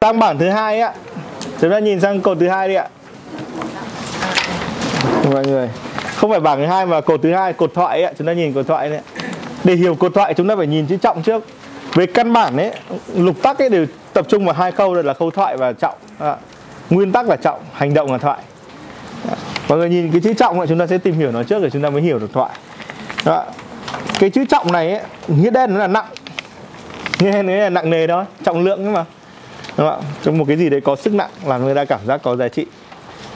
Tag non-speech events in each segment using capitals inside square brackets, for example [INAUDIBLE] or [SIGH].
sang bảng thứ hai á chúng ta nhìn sang cột thứ hai đi ạ. Mọi người không phải bảng thứ hai mà cột thứ hai cột thoại ạ, chúng ta nhìn cột thoại này để hiểu cột thoại chúng ta phải nhìn chữ trọng trước. Về căn bản ấy lục tắc ấy đều tập trung vào hai khâu là khâu thoại và trọng à, nguyên tắc là trọng hành động là thoại mọi người nhìn cái chữ trọng là chúng ta sẽ tìm hiểu nó trước để chúng ta mới hiểu được thoại. Đó. cái chữ trọng này ấy, nghĩa đen nó là nặng. Nghĩa nó là nặng nề đó trọng lượng ấy mà. Đúng không ạ? Trong một cái gì đấy có sức nặng làm người ta cảm giác có giá trị.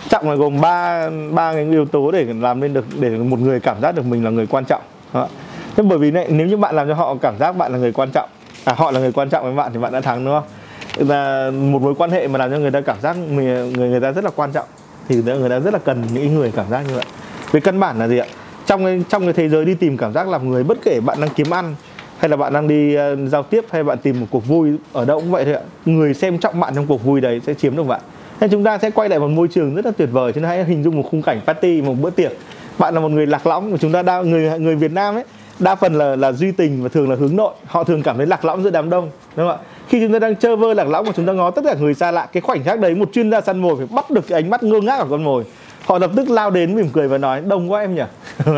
Trọng là gồm ba ba cái yếu tố để làm nên được để một người cảm giác được mình là người quan trọng. Đúng không? Thế bởi vì này, nếu như bạn làm cho họ cảm giác bạn là người quan trọng à họ là người quan trọng với bạn thì bạn đã thắng đúng không? Là một mối quan hệ mà làm cho người ta cảm giác người người, người ta rất là quan trọng thì người ta rất là cần những người cảm giác như vậy. Về căn bản là gì ạ? Trong cái trong cái thế giới đi tìm cảm giác làm người bất kể bạn đang kiếm ăn hay là bạn đang đi uh, giao tiếp hay bạn tìm một cuộc vui ở đâu cũng vậy thôi ạ. Người xem trọng bạn trong cuộc vui đấy sẽ chiếm được bạn. Nên chúng ta sẽ quay lại một môi trường rất là tuyệt vời chúng ta hãy hình dung một khung cảnh party một bữa tiệc. Bạn là một người lạc lõng của chúng ta đa người người Việt Nam ấy đa phần là là duy tình và thường là hướng nội. Họ thường cảm thấy lạc lõng giữa đám đông đúng không ạ? Khi chúng ta đang chơi vơ lạc lõng mà chúng ta ngó tất cả người xa lạ cái khoảnh khắc đấy một chuyên gia săn mồi phải bắt được cái ánh mắt ngơ ngác của con mồi. Họ lập tức lao đến mỉm cười và nói đông quá em nhỉ. [LAUGHS]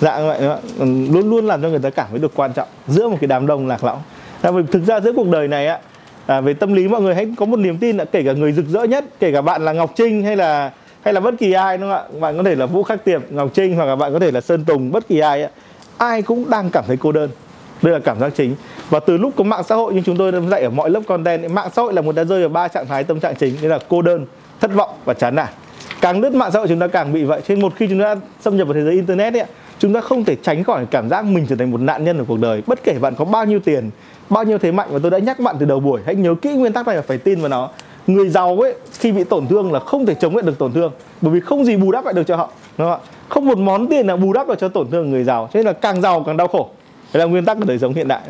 Dạ vậy ừ, luôn luôn làm cho người ta cảm thấy được quan trọng giữa một cái đám đông lạc lõng. Dạ, và thực ra giữa cuộc đời này á à, về tâm lý mọi người hãy có một niềm tin là kể cả người rực rỡ nhất kể cả bạn là ngọc trinh hay là hay là bất kỳ ai đúng không ạ? Bạn có thể là vũ khắc tiệp ngọc trinh hoặc là bạn có thể là sơn tùng bất kỳ ai á ai cũng đang cảm thấy cô đơn. Đây là cảm giác chính và từ lúc có mạng xã hội nhưng chúng tôi đã dạy ở mọi lớp content mạng xã hội là một đã rơi vào ba trạng thái tâm trạng chính đó là cô đơn thất vọng và chán nản. Càng lướt mạng xã hội chúng ta càng bị vậy. Trên một khi chúng ta xâm nhập vào thế giới internet ấy, chúng ta không thể tránh khỏi cảm giác mình trở thành một nạn nhân ở cuộc đời. Bất kể bạn có bao nhiêu tiền bao nhiêu thế mạnh và tôi đã nhắc bạn từ đầu buổi hãy nhớ kỹ nguyên tắc này và phải tin vào nó. Người giàu ấy khi bị tổn thương là không thể chống lại được tổn thương bởi vì không gì bù đắp lại được cho họ đúng không ạ? Không một món tiền nào bù đắp được cho tổn thương người giàu. Cho nên là càng giàu càng đau khổ đây là nguyên tắc của đời sống hiện đại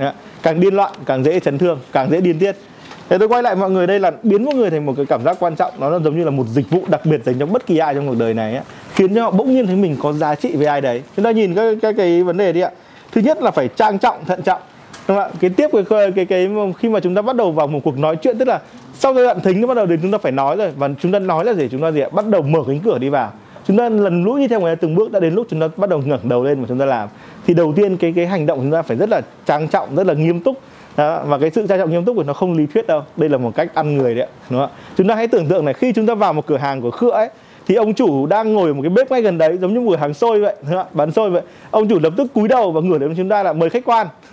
càng điên loạn càng dễ chấn thương càng dễ điên tiết. Thế tôi quay lại mọi người đây là biến mọi người thành một cái cảm giác quan trọng. Nó giống như là một dịch vụ đặc biệt dành cho bất kỳ ai trong cuộc đời này ấy, khiến cho họ bỗng nhiên thấy mình có giá trị với ai đấy. Chúng ta nhìn các cái, cái vấn đề đi ạ. Thứ nhất là phải trang trọng thận trọng. Đúng không ạ? Cái tiếp cái, cái cái khi mà chúng ta bắt đầu vào một cuộc nói chuyện tức là sau giai đoạn thính nó bắt đầu đến chúng ta phải nói rồi. Và chúng ta nói là gì chúng ta gì ạ? Bắt đầu mở cánh cửa đi vào. Chúng ta lần lũi đi theo người ta từng bước đã đến lúc chúng ta bắt đầu ngẩng đầu lên mà chúng ta làm thì đầu tiên cái cái hành động chúng ta phải rất là trang trọng rất là nghiêm túc. Đó, và cái sự trang trọng nghiêm túc của nó không lý thuyết đâu. Đây là một cách ăn người đấy đúng không ạ? Chúng ta hãy tưởng tượng này khi chúng ta vào một cửa hàng của khựa ấy thì ông chủ đang ngồi ở một cái bếp ngay gần đấy giống như một cửa hàng xôi vậy đúng không? bán xôi vậy. Ông chủ lập tức cúi đầu và ngửa đến chúng ta là mời khách quan [LAUGHS]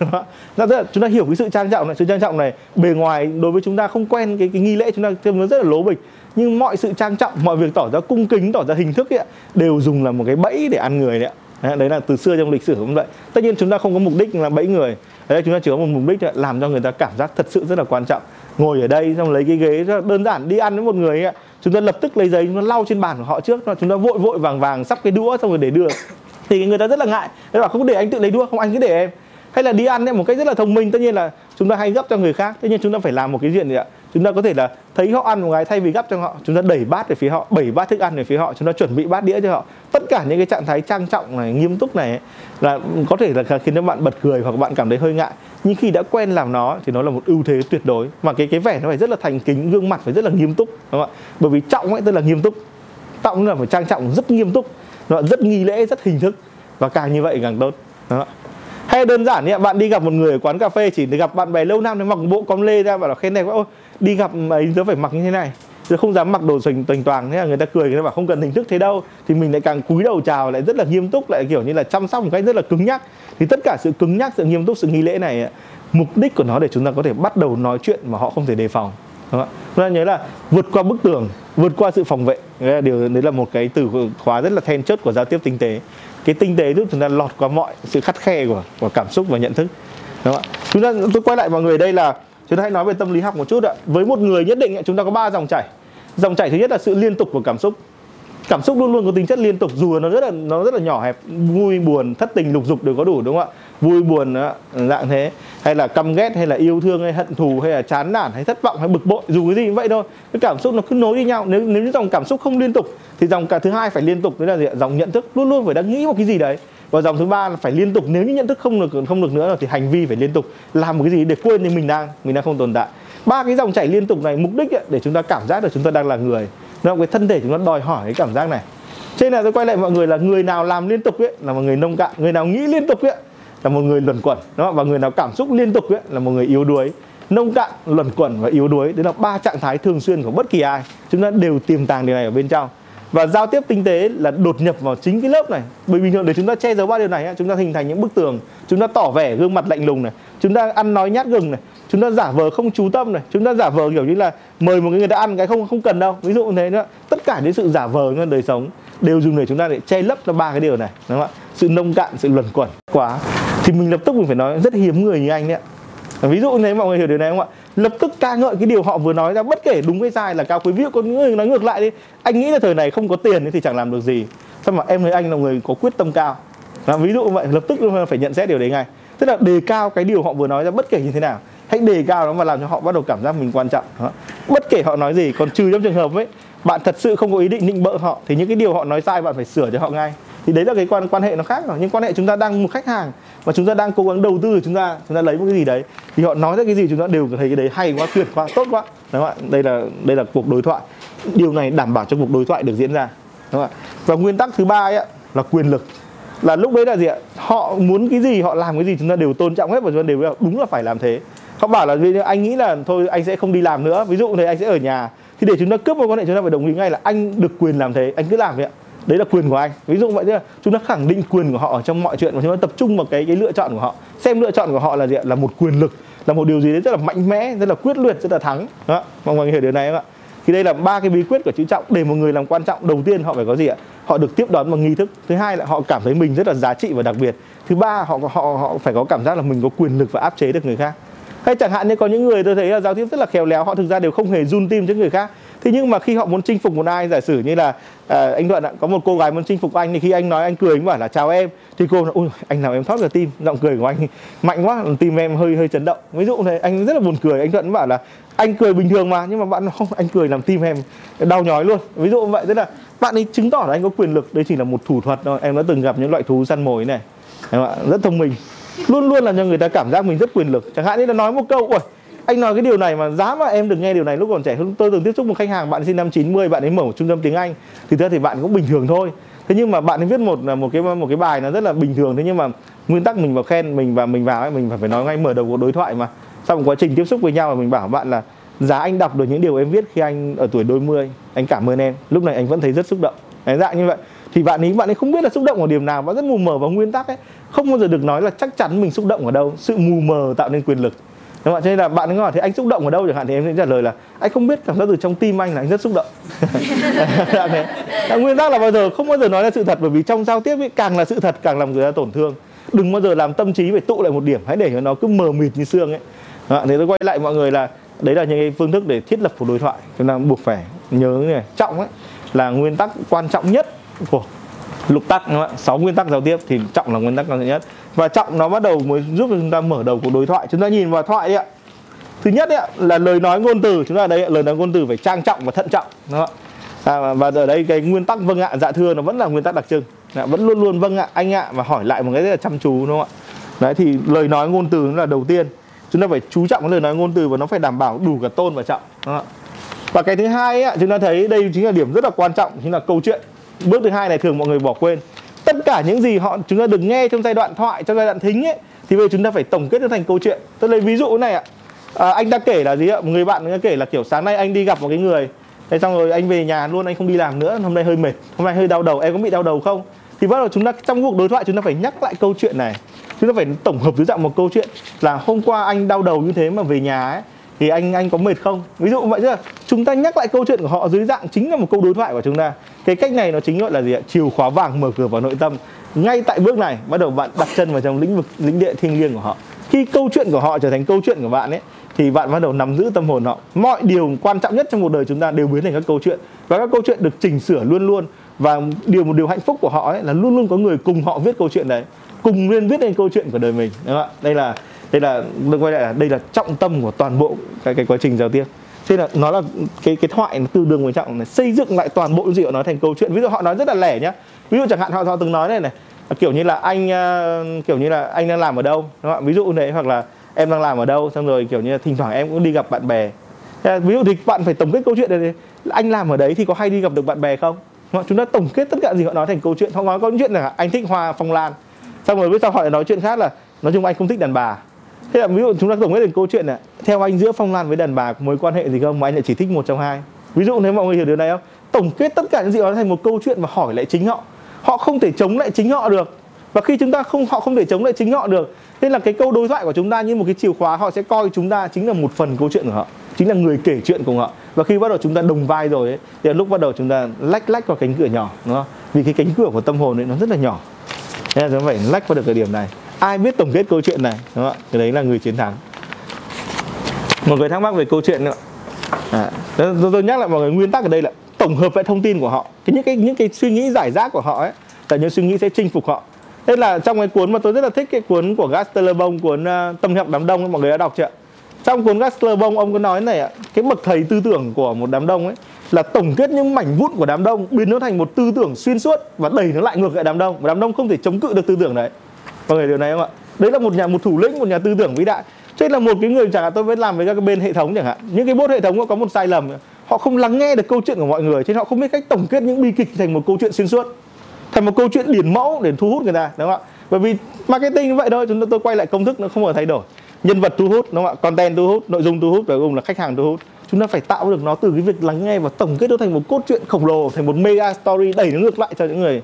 Ra rất là, chúng ta hiểu cái sự trang trọng này. Sự trang trọng này bề ngoài đối với chúng ta không quen cái, cái nghi lễ chúng ta nó rất là lố bịch. Nhưng mọi sự trang trọng mọi việc tỏ ra cung kính tỏ ra hình thức ấy, đều dùng là một cái bẫy để ăn người đấy ạ đấy là từ xưa trong lịch sử cũng vậy. Tất nhiên chúng ta không có mục đích là bẫy người. Đấy chúng ta chỉ có một mục đích là làm cho người ta cảm giác thật sự rất là quan trọng. Ngồi ở đây xong lấy cái ghế rất là đơn giản đi ăn với một người ấy, chúng ta lập tức lấy giấy chúng ta lau trên bàn của họ trước chúng ta vội vội vàng vàng sắp cái đũa xong rồi để đưa thì người ta rất là ngại. Thế bảo không để anh tự lấy đũa không anh cứ để em. Hay là đi ăn ấy, một cách rất là thông minh. Tất nhiên là chúng ta hay gấp cho người khác. Tất nhiên chúng ta phải làm một cái chuyện gì ạ? Chúng ta có thể là thấy họ ăn một cái thay vì gấp cho họ chúng ta đẩy bát về phía họ bảy bát thức ăn về phía họ chúng ta chuẩn bị bát đĩa cho họ. Tất cả những cái trạng thái trang trọng này nghiêm túc này ấy, là có thể là khiến cho bạn bật cười hoặc bạn cảm thấy hơi ngại. Nhưng khi đã quen làm nó thì nó là một ưu thế tuyệt đối. Mà cái cái vẻ nó phải rất là thành kính gương mặt phải rất là nghiêm túc đúng không ạ? Bởi vì trọng ấy tức là nghiêm túc. Trọng là phải trang trọng rất nghiêm túc. Nó rất nghi lễ rất hình thức. Và càng như vậy càng tốt đúng không ạ? Hay đơn giản nhé bạn đi gặp một người ở quán cà phê chỉ để gặp bạn bè lâu năm thì mặc bộ com lê ra và là khen này ôi đi gặp ấy tớ phải mặc như thế này. Tớ không dám mặc đồ sành toành toàn thế là người ta cười, người ta bảo không cần hình thức thế đâu. Thì mình lại càng cúi đầu chào, lại rất là nghiêm túc, lại kiểu như là chăm sóc một cách rất là cứng nhắc. Thì tất cả sự cứng nhắc, sự nghiêm túc, sự nghi lễ này mục đích của nó để chúng ta có thể bắt đầu nói chuyện mà họ không thể đề phòng. Đúng không ạ? Chúng ta nhớ là vượt qua bức tường, vượt qua sự phòng vệ. Điều, đấy là một cái từ khóa rất là then chốt của giao tiếp tinh tế. Cái tinh tế giúp chúng ta lọt qua mọi sự khắt khe của của cảm xúc và nhận thức. Đúng không ạ? Chúng ta, tôi quay lại mọi người đây là chúng ta hãy nói về tâm lý học một chút ạ. Với một người nhất định chúng ta có ba dòng chảy. Dòng chảy thứ nhất là sự liên tục của cảm xúc. Cảm xúc luôn luôn có tính chất liên tục, dù nó rất là, nó rất là nhỏ hẹp, vui, buồn, thất tình, lục dục đều có đủ, đúng không ạ? Vui, buồn ờ, dạng thế. Hay là căm ghét, hay là yêu thương, hay hận thù, hay là chán nản, hay thất vọng, hay bực bội, dù cái gì cũng vậy thôi. Cái cảm xúc nó cứ nối đi nhau. Nếu nếu như dòng cảm xúc không liên tục, thì dòng cả thứ hai phải liên tục. Đấy là gì dòng nhận thức. Luôn luôn phải đang nghĩ một cái gì đấy và dòng thứ ba là phải liên tục nếu như nhận thức không được không được nữa thì hành vi phải liên tục. Làm một cái gì để quên thì mình đang mình đang không tồn tại. Ba cái dòng chảy liên tục này mục đích ấy, để chúng ta cảm giác được chúng ta đang là người. Nó cái thân thể chúng ta đòi hỏi cái cảm giác này. Trên này tôi quay lại mọi người là người nào làm liên tục ấy là một người nông cạn. Người nào nghĩ liên tục ấy là một người luẩn quẩn đó và người nào cảm xúc liên tục ấy là một người yếu đuối. Nông cạn luẩn quẩn và yếu đuối đấy là ba trạng thái thường xuyên của bất kỳ ai. Chúng ta đều tiềm tàng điều này ở bên trong và giao tiếp tinh tế là đột nhập vào chính cái lớp này. Bởi bình thường để chúng ta che giấu ba điều này chúng ta hình thành những bức tường, chúng ta tỏ vẻ gương mặt lạnh lùng này, chúng ta ăn nói nhát gừng này, chúng ta giả vờ không chú tâm này, chúng ta giả vờ kiểu như là mời một người ta ăn cái không không cần đâu. Ví dụ như thế nữa. Tất cả những sự giả vờ trong đời sống đều dùng để chúng ta để che lấp cho ba cái điều này, đúng không ạ? Sự nông cạn, sự luẩn quẩn quá. Thì mình lập tức mình phải nói, rất hiếm người như anh đấy ạ. Ví dụ như thế, mọi người hiểu điều này không ạ? Lập tức ca ngợi cái điều họ vừa nói ra, bất kể đúng hay sai là cao quý. Ví dụ có người nói ngược lại đi, anh nghĩ là thời này không có tiền thì chẳng làm được gì. Xong mà em thấy anh là người có quyết tâm cao. Là ví dụ vậy, lập tức phải nhận xét điều đấy ngay. Tức là đề cao cái điều họ vừa nói ra, bất kể như thế nào, hãy đề cao nó và làm cho họ bắt đầu cảm giác mình quan trọng. Đó. bất kể họ nói gì, còn trừ trong trường hợp ấy, bạn thật sự không có ý định nịnh bợ họ, thì những cái điều họ nói sai bạn phải sửa cho họ ngay thì đấy là cái quan quan hệ nó khác rồi. Nhưng quan hệ chúng ta đang một khách hàng và chúng ta đang cố gắng đầu tư, chúng ta chúng ta lấy một cái gì đấy. Thì họ nói ra cái gì chúng ta đều thấy cái đấy hay quá, tuyệt quá, tốt quá. Đúng không ạ? Đây là đây là cuộc đối thoại. Điều này đảm bảo cho cuộc đối thoại được diễn ra. Đúng không ạ? Và nguyên tắc thứ ba ấy là quyền lực. Là lúc đấy là gì ạ? Họ muốn cái gì, họ làm cái gì chúng ta đều tôn trọng hết và chúng ta đều đúng là phải làm thế. Họ bảo là, ví dụ anh nghĩ là thôi, anh sẽ không đi làm nữa. Ví dụ thế, anh sẽ ở nhà. Thì để chúng ta cướp một quan hệ, chúng ta phải đồng ý ngay là anh được quyền làm thế. Anh cứ làm vậy ạ đấy là quyền của anh. Ví dụ vậy chứ chúng ta khẳng định quyền của họ ở trong mọi chuyện và chúng ta tập trung vào cái cái lựa chọn của họ. Xem lựa chọn của họ là gì ạ? Là một quyền lực, là một điều gì đấy rất là mạnh mẽ, rất là quyết liệt, rất là thắng. Đó mọi người hiểu điều này không ạ? Thì đây là ba cái bí quyết của chữ trọng. Để một người làm quan trọng, đầu tiên họ phải có gì ạ? Họ được tiếp đón bằng nghi thức. Thứ hai là họ cảm thấy mình rất là giá trị và đặc biệt. Thứ ba, họ họ họ phải có cảm giác là mình có quyền lực và áp chế được người khác. Hay chẳng hạn như có những người tôi thấy là giao tiếp rất là khéo léo, họ thực ra đều không hề run tim trước người khác thế nhưng mà khi họ muốn chinh phục một ai giả sử như là à, anh thuận ạ có một cô gái muốn chinh phục anh thì khi anh nói anh cười anh bảo là chào em. Thì cô nói ui anh làm em thoát cả tim. Giọng cười của anh mạnh quá tim em hơi hơi chấn động. Ví dụ này anh rất là buồn cười anh thuận bảo là anh cười bình thường mà nhưng mà bạn không anh cười làm tim em đau nhói luôn. Ví dụ vậy tức là bạn ấy chứng tỏ là anh có quyền lực đây chỉ là một thủ thuật thôi. Em đã từng gặp những loại thú săn mồi này em ạ rất thông minh. Luôn luôn là cho người ta cảm giác mình rất quyền lực. Chẳng hạn như là nói một câu ui anh nói cái điều này mà giá mà em được nghe điều này lúc còn trẻ tôi từng tiếp xúc một khách hàng, bạn sinh năm 90 bạn ấy mở một trung tâm tiếng Anh. Thì thật thì bạn cũng bình thường thôi. Thế nhưng mà bạn ấy viết một một cái một cái bài nó rất là bình thường, thế nhưng mà nguyên tắc mình vào khen, mình và mình vào ấy, mình phải nói ngay mở đầu cuộc đối thoại mà. Sau một quá trình tiếp xúc với nhau mà mình bảo bạn là, giá anh đọc được những điều em viết khi anh ở tuổi đôi mươi, anh cảm ơn em. Lúc này anh vẫn thấy rất xúc động. Đấy, dạng như vậy. Thì bạn ấy bạn ấy không biết là xúc động ở điểm nào và rất mù mờ vào nguyên tắc ấy. Không bao giờ được nói là chắc chắn mình xúc động ở đâu. Sự mù mờ tạo nên quyền lực đúng không? cho nên là bạn hỏi thì anh xúc động ở đâu chẳng hạn thì em sẽ trả lời là anh không biết cảm giác từ trong tim anh là anh rất xúc động. [LAUGHS] Thế. nguyên tắc là bao giờ không bao giờ nói là sự thật bởi vì trong giao tiếp ấy, càng là sự thật càng làm người ta tổn thương. Đừng bao giờ làm tâm trí phải tụ lại một điểm hãy để cho nó cứ mờ mịt như xương ấy. Đó, thế tôi quay lại mọi người là đấy là những cái phương thức để thiết lập cuộc đối thoại. Chúng ta buộc phải nhớ này. Trọng ấy là nguyên tắc quan trọng nhất của lục tắc đúng không ạ? Sáu nguyên tắc giao tiếp thì trọng là nguyên tắc quan trọng nhất. Và trọng nó bắt đầu mới giúp cho chúng ta mở đầu cuộc đối thoại. Chúng ta nhìn vào thoại đấy ạ. Thứ nhất đấy ạ là lời nói ngôn từ. Chúng ta đây lời nói ngôn từ phải trang trọng và thận trọng đúng không ạ? À, và ở đây cái nguyên tắc vâng ạ dạ thưa nó vẫn là nguyên tắc đặc trưng. À, vẫn luôn luôn vâng ạ anh ạ và hỏi lại một cái rất là chăm chú đúng không ạ? Đấy thì lời nói ngôn từ nó là đầu tiên. Chúng ta phải chú trọng cái lời nói ngôn từ và nó phải đảm bảo đủ cả tôn và trọng đúng không ạ? Và cái thứ hai ấy, chúng ta thấy đây chính là điểm rất là quan trọng chính là câu chuyện bước thứ hai này thường mọi người bỏ quên. Tất cả những gì họ chúng ta được nghe trong giai đoạn thoại trong giai đoạn thính ấy thì bây giờ chúng ta phải tổng kết nó thành câu chuyện. Tôi lấy ví dụ này ạ. À, anh ta kể là gì ạ? Một người bạn người kể là kiểu sáng nay anh đi gặp một cái người thế xong rồi anh về nhà luôn anh không đi làm nữa hôm nay hơi mệt hôm nay hơi đau đầu em có bị đau đầu không? Thì bắt đầu chúng ta trong cuộc đối thoại chúng ta phải nhắc lại câu chuyện này. Chúng ta phải tổng hợp dưới dạng một câu chuyện là hôm qua anh đau đầu như thế mà về nhà ấy thì anh anh có mệt không? Ví dụ vậy chứ. Chúng ta nhắc lại câu chuyện của họ dưới dạng chính là một câu đối thoại của chúng ta cái cách này nó chính gọi là gì ạ? Chiều khóa vàng mở cửa vào nội tâm. Ngay tại bước này, bắt đầu bạn đặt chân vào trong lĩnh vực, lĩnh địa thiêng liêng của họ. Khi câu chuyện của họ trở thành câu chuyện của bạn ấy, thì bạn bắt đầu nắm giữ tâm hồn họ. Mọi điều quan trọng nhất trong cuộc đời chúng ta đều biến thành các câu chuyện. Và các câu chuyện được chỉnh sửa luôn luôn. Và điều, một điều hạnh phúc của họ ấy là luôn luôn có người cùng họ viết câu chuyện đấy. Cùng liên viết lên câu chuyện của đời mình, đúng không ạ? Đây là đây là quay lại là, đây là trọng tâm của toàn bộ cái cái quá trình giao tiếp thế là nó là cái cái thoại từ tương đương quan trọng này, xây dựng lại toàn bộ những gì họ nói thành câu chuyện. Ví dụ họ nói rất là lẻ nhá. Ví dụ chẳng hạn họ họ từng nói này này, kiểu như là anh ờ, kiểu như là anh đang làm ở đâu, đúng không? ví dụ này hoặc là em đang làm ở đâu, xong rồi kiểu như là thỉnh thoảng em cũng đi gặp bạn bè. Ví dụ thì bạn phải tổng kết câu chuyện này anh làm ở đấy thì có hay đi gặp được bạn bè không? Chúng ta tổng kết tất cả gì họ nói thành câu chuyện. Họ nói có chuyện là anh thích hoa, phong lan. Xong rồi biết sau họ lại nói chuyện khác là, nói chung anh không thích đàn bà thế là ví dụ chúng ta tổng kết được câu chuyện này theo anh giữa phong lan với đàn bà có mối quan hệ gì không mà anh lại chỉ thích một trong hai? Ví dụ nếu mọi người hiểu điều này không? Tổng kết tất cả những gì đó thành một câu chuyện và hỏi lại chính họ. Họ không thể chống lại chính họ được. Và khi chúng ta không họ không thể chống lại chính họ được nên là cái câu đối thoại của chúng ta như một cái chìa khóa họ sẽ coi chúng ta chính là một phần câu chuyện của họ chính là người kể chuyện của họ. Và khi bắt đầu chúng ta đồng vai rồi ấy, thì lúc bắt đầu chúng ta lách lách vào cánh cửa nhỏ đúng không? Vì cái cánh cửa của tâm hồn ấy nó rất là nhỏ. Nên là chúng ta phải lách vào được cái điểm này ai biết tổng kết câu chuyện này đúng không ạ? Cái đấy là người chiến thắng. Một người thắc mắc về câu chuyện nữa. À, tôi, tôi nhắc lại mọi người nguyên tắc ở đây là tổng hợp lại thông tin của họ. Cái những cái những cái suy nghĩ giải rác của họ ấy là những suy nghĩ sẽ chinh phục họ. Thế là trong cái cuốn mà tôi rất là thích cái cuốn của Gastelbon cuốn uh, tâm học đám đông mọi người đã đọc chưa trong cuốn Gastelbon ông có nói này ạ cái bậc thầy tư tưởng của một đám đông ấy là tổng kết những mảnh vụn của đám đông biến nó thành một tư tưởng xuyên suốt và đẩy nó lại ngược lại đám đông. Và đám đông không thể chống cự được tư tưởng đấy mọi người điều này không ạ? Đấy là một nhà một thủ lĩnh một nhà tư tưởng vĩ đại. Cho nên là một cái người chẳng hạn tôi vẫn làm với các bên hệ thống chẳng hạn. Những cái bốt hệ thống có một sai lầm. Họ không lắng nghe được câu chuyện của mọi người cho nên họ không biết cách tổng kết những bi kịch thành một câu chuyện xuyên suốt thành một câu chuyện điển mẫu để thu hút người ta đúng không ạ? Bởi vì marketing như vậy thôi chúng tôi, tôi quay lại công thức nó không có thay đổi. Nhân vật thu hút đúng không ạ? Content thu hút nội dung thu hút và cùng là khách hàng thu hút. Chúng ta phải tạo được nó từ cái việc lắng nghe và tổng kết nó thành một cốt truyện khổng lồ thành một mega story đẩy nó ngược lại cho những người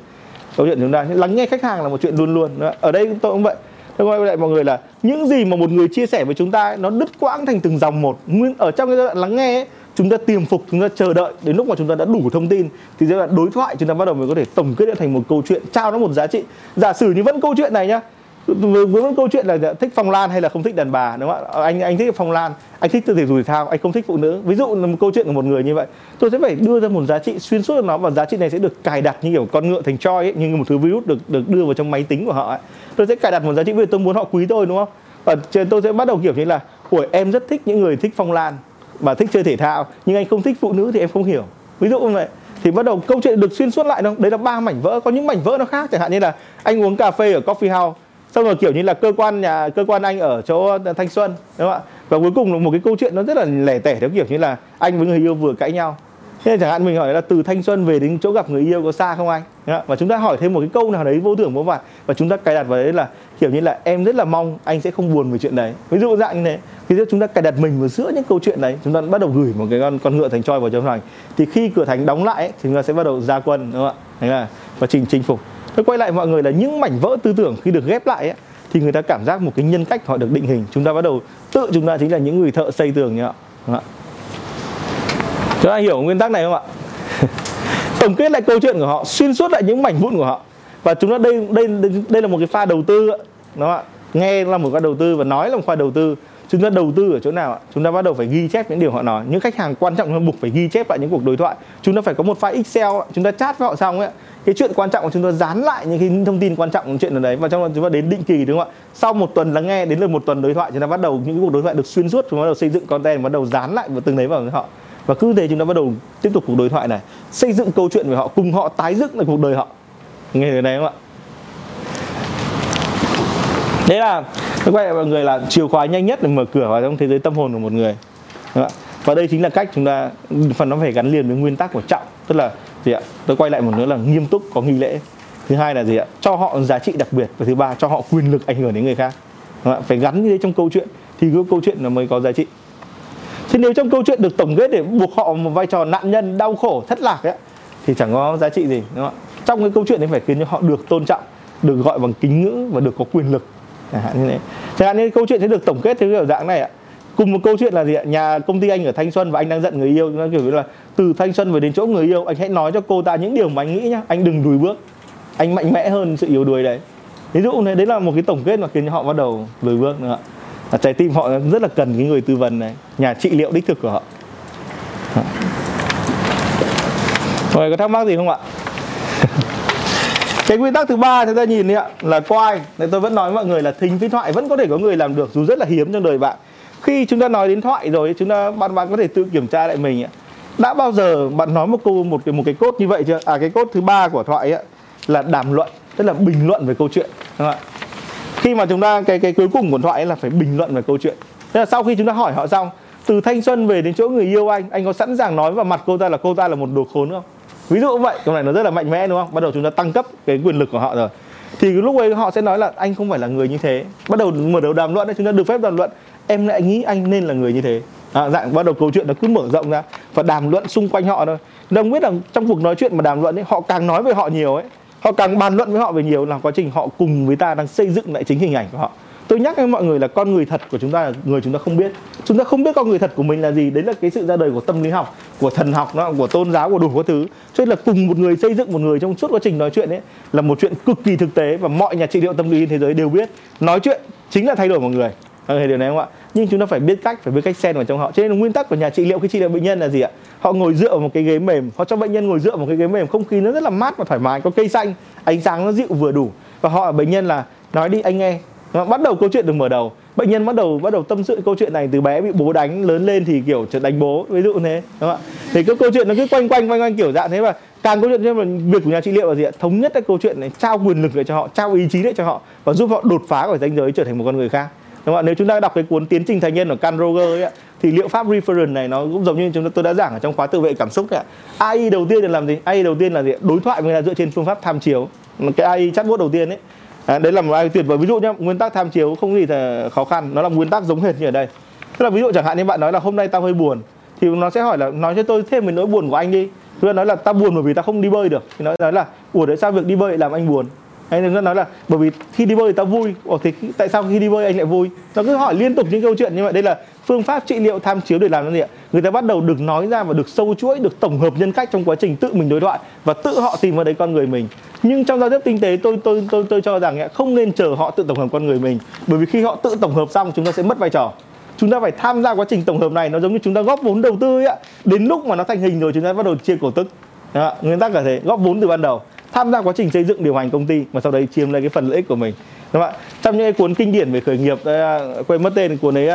câu chuyện chúng ta lắng nghe khách hàng là một chuyện luôn luôn. Ở đây tôi cũng vậy. Tôi quay lại mọi người là những gì mà một người chia sẻ với chúng ta nó đứt quãng thành từng dòng một. Nguyên ở trong cái giai đoạn lắng nghe ấy, chúng ta tiềm phục chúng ta chờ đợi đến lúc mà chúng ta đã đủ thông tin thì giai đoạn đối thoại chúng ta bắt đầu mới có thể tổng kết thành một câu chuyện trao nó một giá trị. Giả sử như vẫn câu chuyện này nhá với, với câu chuyện là thích phong lan hay là không thích đàn bà đúng không ạ? Anh anh thích phong lan anh thích thể dục thể thao anh không thích phụ nữ. Ví dụ là một câu chuyện của một người như vậy tôi sẽ phải đưa ra một giá trị xuyên suốt nó và giá trị này sẽ được cài đặt như kiểu con ngựa thành choi ấy, như một thứ virus được được đưa vào trong máy tính của họ ấy. tôi sẽ cài đặt một giá trị vì tôi muốn họ quý tôi đúng không? Và tôi sẽ bắt đầu kiểu như là ủa em rất thích những người thích phong lan và thích chơi thể thao nhưng anh không thích phụ nữ thì em không hiểu. Ví dụ như vậy. Thì bắt đầu câu chuyện được xuyên suốt lại đâu đấy là ba mảnh vỡ có những mảnh vỡ nó khác. Chẳng hạn như là anh uống cà phê ở coffee house xong rồi kiểu như là cơ quan nhà cơ quan anh ở chỗ thanh xuân đúng không ạ? Và cuối cùng là một cái câu chuyện nó rất là lẻ tẻ theo kiểu như là anh với người yêu vừa cãi nhau. Thế chẳng hạn mình hỏi là từ thanh xuân về đến chỗ gặp người yêu có xa không anh? Và chúng ta hỏi thêm một cái câu nào đấy vô thưởng vô phạt và chúng ta cài đặt vào đấy là kiểu như là em rất là mong anh sẽ không buồn về chuyện đấy. Ví dụ dạng như thế. Khi chúng ta cài đặt mình vào giữa những câu chuyện đấy chúng ta bắt đầu gửi một cái con con ngựa thành choi vào trong thành thì khi cửa thành đóng lại ấy, thì chúng ta sẽ bắt đầu ra quân đúng không ạ? Là và trình chinh phục tôi quay lại mọi người là những mảnh vỡ tư tưởng khi được ghép lại ấy, thì người ta cảm giác một cái nhân cách họ được định hình. Chúng ta bắt đầu tự chúng ta chính là những người thợ xây tường nhá chúng ta hiểu nguyên tắc này không ạ? [LAUGHS] Tổng kết lại câu chuyện của họ xuyên suốt lại những mảnh vụn của họ. Và chúng ta đây đây đây là một cái pha đầu tư đó ạ? Nghe là một pha đầu tư và nói là một pha đầu tư. Chúng ta đầu tư ở chỗ nào ạ? Chúng ta bắt đầu phải ghi chép những điều họ nói. Những khách hàng quan trọng chúng ta buộc phải ghi chép lại những cuộc đối thoại. Chúng ta phải có một file excel chúng ta chat với họ xong ấy cái chuyện quan trọng của chúng tôi dán lại những cái thông tin quan trọng của chuyện ở đấy. Và trong đó chúng ta đến định kỳ đúng không ạ? Sau một tuần lắng nghe, đến lượt một tuần đối thoại, chúng ta bắt đầu những cái cuộc đối thoại được xuyên suốt, chúng ta bắt đầu xây dựng content, bắt đầu dán lại và từng đấy vào với họ. Và cứ thế chúng ta bắt đầu tiếp tục cuộc đối thoại này. Xây dựng câu chuyện về họ, cùng họ tái dựng lại cuộc đời họ. Nghe thế này không ạ? Đấy là tôi quay lại mọi người là chìa khóa nhanh nhất để mở cửa vào trong thế giới tâm hồn của một người. Và đây chính là cách chúng ta, phần nó phải gắn liền với nguyên tắc của trọng. Tức là gì ạ? Tôi quay lại một nữa là nghiêm túc, có nghi lễ. Thứ hai là gì ạ? Cho họ giá trị đặc biệt và thứ ba, cho họ quyền lực ảnh hưởng đến người khác. Phải gắn như thế trong câu chuyện thì cái câu chuyện nó mới có giá trị. Thế nếu trong câu chuyện được tổng kết để buộc họ một vai trò nạn nhân đau khổ, thất lạc ấy, thì chẳng có giá trị gì, đúng không ạ? Trong cái câu chuyện đấy phải khiến cho họ được tôn trọng, được gọi bằng kính ngữ và được có quyền lực. Chẳng hạn như thế. Chẳng hạn như câu chuyện sẽ được tổng kết theo kiểu dạng này ạ cùng một câu chuyện là gì ạ? Nhà công ty anh ở thanh xuân và anh đang giận người yêu, nó kiểu như là từ thanh xuân về đến chỗ người yêu, anh hãy nói cho cô ta những điều mà anh nghĩ nhá. Anh đừng lùi bước. Anh mạnh mẽ hơn sự yếu đuối đấy. Ví dụ này, đấy là một cái tổng kết mà khiến cho họ bắt đầu lùi bước nữa và trái tim họ rất là cần cái người tư vấn này, nhà trị liệu đích thực của họ. Mọi người có thắc mắc gì không ạ? [LAUGHS] Cái nguyên tắc thứ ba chúng ta nhìn đi ạ, là quay. Nên tôi vẫn nói với mọi người là thính với thoại vẫn có thể có người làm được, dù rất là hiếm trong đời bạn khi chúng ta nói đến thoại rồi chúng ta bạn bạn có thể tự kiểm tra lại mình ạ. Đã bao giờ bạn nói một câu một cái một cái cốt như vậy chưa? À cái cốt thứ ba của thoại ấy, là đàm luận tức là bình luận về câu chuyện đúng không ạ? Khi mà chúng ta cái cái cuối cùng của thoại là phải bình luận về câu chuyện. Tức là sau khi chúng ta hỏi họ xong từ thanh xuân về đến chỗ người yêu anh anh có sẵn sàng nói vào mặt cô ta là cô ta là một đồ khốn không? Ví dụ vậy câu này nó rất là mạnh mẽ đúng không? Bắt đầu chúng ta tăng cấp cái quyền lực của họ rồi. Thì lúc ấy họ sẽ nói là anh không phải là người như thế. Bắt đầu mở đầu đàm luận đấy chúng ta được phép đàm luận em lại nghĩ anh nên là người như thế. À, dạng bắt đầu câu chuyện nó cứ mở rộng ra và đàm luận xung quanh họ thôi. Đồng biết là trong cuộc nói chuyện mà đàm luận ấy họ càng nói về họ nhiều ấy họ càng bàn luận với họ về nhiều là quá trình họ cùng với ta đang xây dựng lại chính hình ảnh của họ. Tôi nhắc với mọi người là con người thật của chúng ta là người chúng ta không biết. Chúng ta không biết con người thật của mình là gì. Đấy là cái sự ra đời của tâm lý học của thần học nó của tôn giáo của đủ các thứ. Cho nên là cùng một người xây dựng một người trong suốt quá trình nói chuyện ấy là một chuyện cực kỳ thực tế và mọi nhà trị liệu tâm lý trên thế giới đều biết. Nói chuyện chính là thay đổi một người à, điều này không ạ? Nhưng chúng ta phải biết cách phải biết cách xen vào trong họ. Cho nên là nguyên tắc của nhà trị liệu khi trị liệu bệnh nhân là gì ạ? Họ ngồi dựa vào một cái ghế mềm. Họ cho bệnh nhân ngồi dựa vào một cái ghế mềm không khí nó rất là mát và thoải mái có cây xanh ánh sáng nó dịu vừa đủ. Và họ ở bệnh nhân là nói đi anh nghe. Bắt đầu câu chuyện được mở đầu. Bệnh nhân bắt đầu bắt đầu tâm sự câu chuyện này từ bé bị bố đánh lớn lên thì kiểu trở đánh bố ví dụ thế đúng không ạ? Thì cái câu chuyện nó cứ quanh quanh quanh quanh kiểu dạng thế và càng câu chuyện nhưng mà việc của nhà trị liệu là gì ạ? Thống nhất cái câu chuyện này trao quyền lực lại cho họ trao ý chí lại cho họ và giúp họ đột phá khỏi danh giới trở thành một con người khác đúng không ạ? Nếu chúng ta đọc cái cuốn tiến trình thành nhân của Carl Roger ấy, thì liệu pháp reference này nó cũng giống như chúng ta tôi đã giảng ở trong khóa tự vệ cảm xúc ạ. AI đầu tiên là làm gì? AI đầu tiên là gì đối thoại với ta dựa trên phương pháp tham chiếu. Cái AI chatbot đầu tiên ấy à, đấy là một ai tuyệt vời. Ví dụ nhé nguyên tắc tham chiếu không gì là khó khăn nó là nguyên tắc giống hệt như ở đây. Tức là ví dụ chẳng hạn như bạn nói là hôm nay tao hơi buồn thì nó sẽ hỏi là nói cho tôi thêm về nỗi buồn của anh đi. Thứ nói là tao buồn bởi vì tao không đi bơi được. Thì nó nói là ủa tại sao việc đi bơi làm anh buồn? Hay nó nói là bởi vì khi đi bơi thì tao vui ồ thì tại sao khi đi bơi anh lại vui? Nó cứ hỏi liên tục những câu chuyện như vậy. Đây là phương pháp trị liệu tham chiếu để làm gì ạ? Người ta bắt đầu được nói ra và được sâu chuỗi được tổng hợp nhân cách trong quá trình tự mình đối thoại và tự họ tìm vào đấy con người mình. Nhưng trong giao tiếp tinh tế tôi tôi tôi tôi cho rằng không nên chờ họ tự tổng hợp con người mình. Bởi vì khi họ tự tổng hợp xong chúng ta sẽ mất vai trò. Chúng ta phải tham gia quá trình tổng hợp này. Nó giống như chúng ta góp vốn đầu tư ấy ạ. Đến lúc mà nó thành hình rồi chúng ta bắt đầu chia cổ tức. Đó, nguyên tắc là thế góp vốn từ ban đầu tham gia quá trình xây dựng điều hành công ty và sau đấy chiếm lấy cái phần lợi ích của mình. Đúng không ạ? Trong những cái cuốn kinh điển về khởi nghiệp quên mất tên cuốn ấy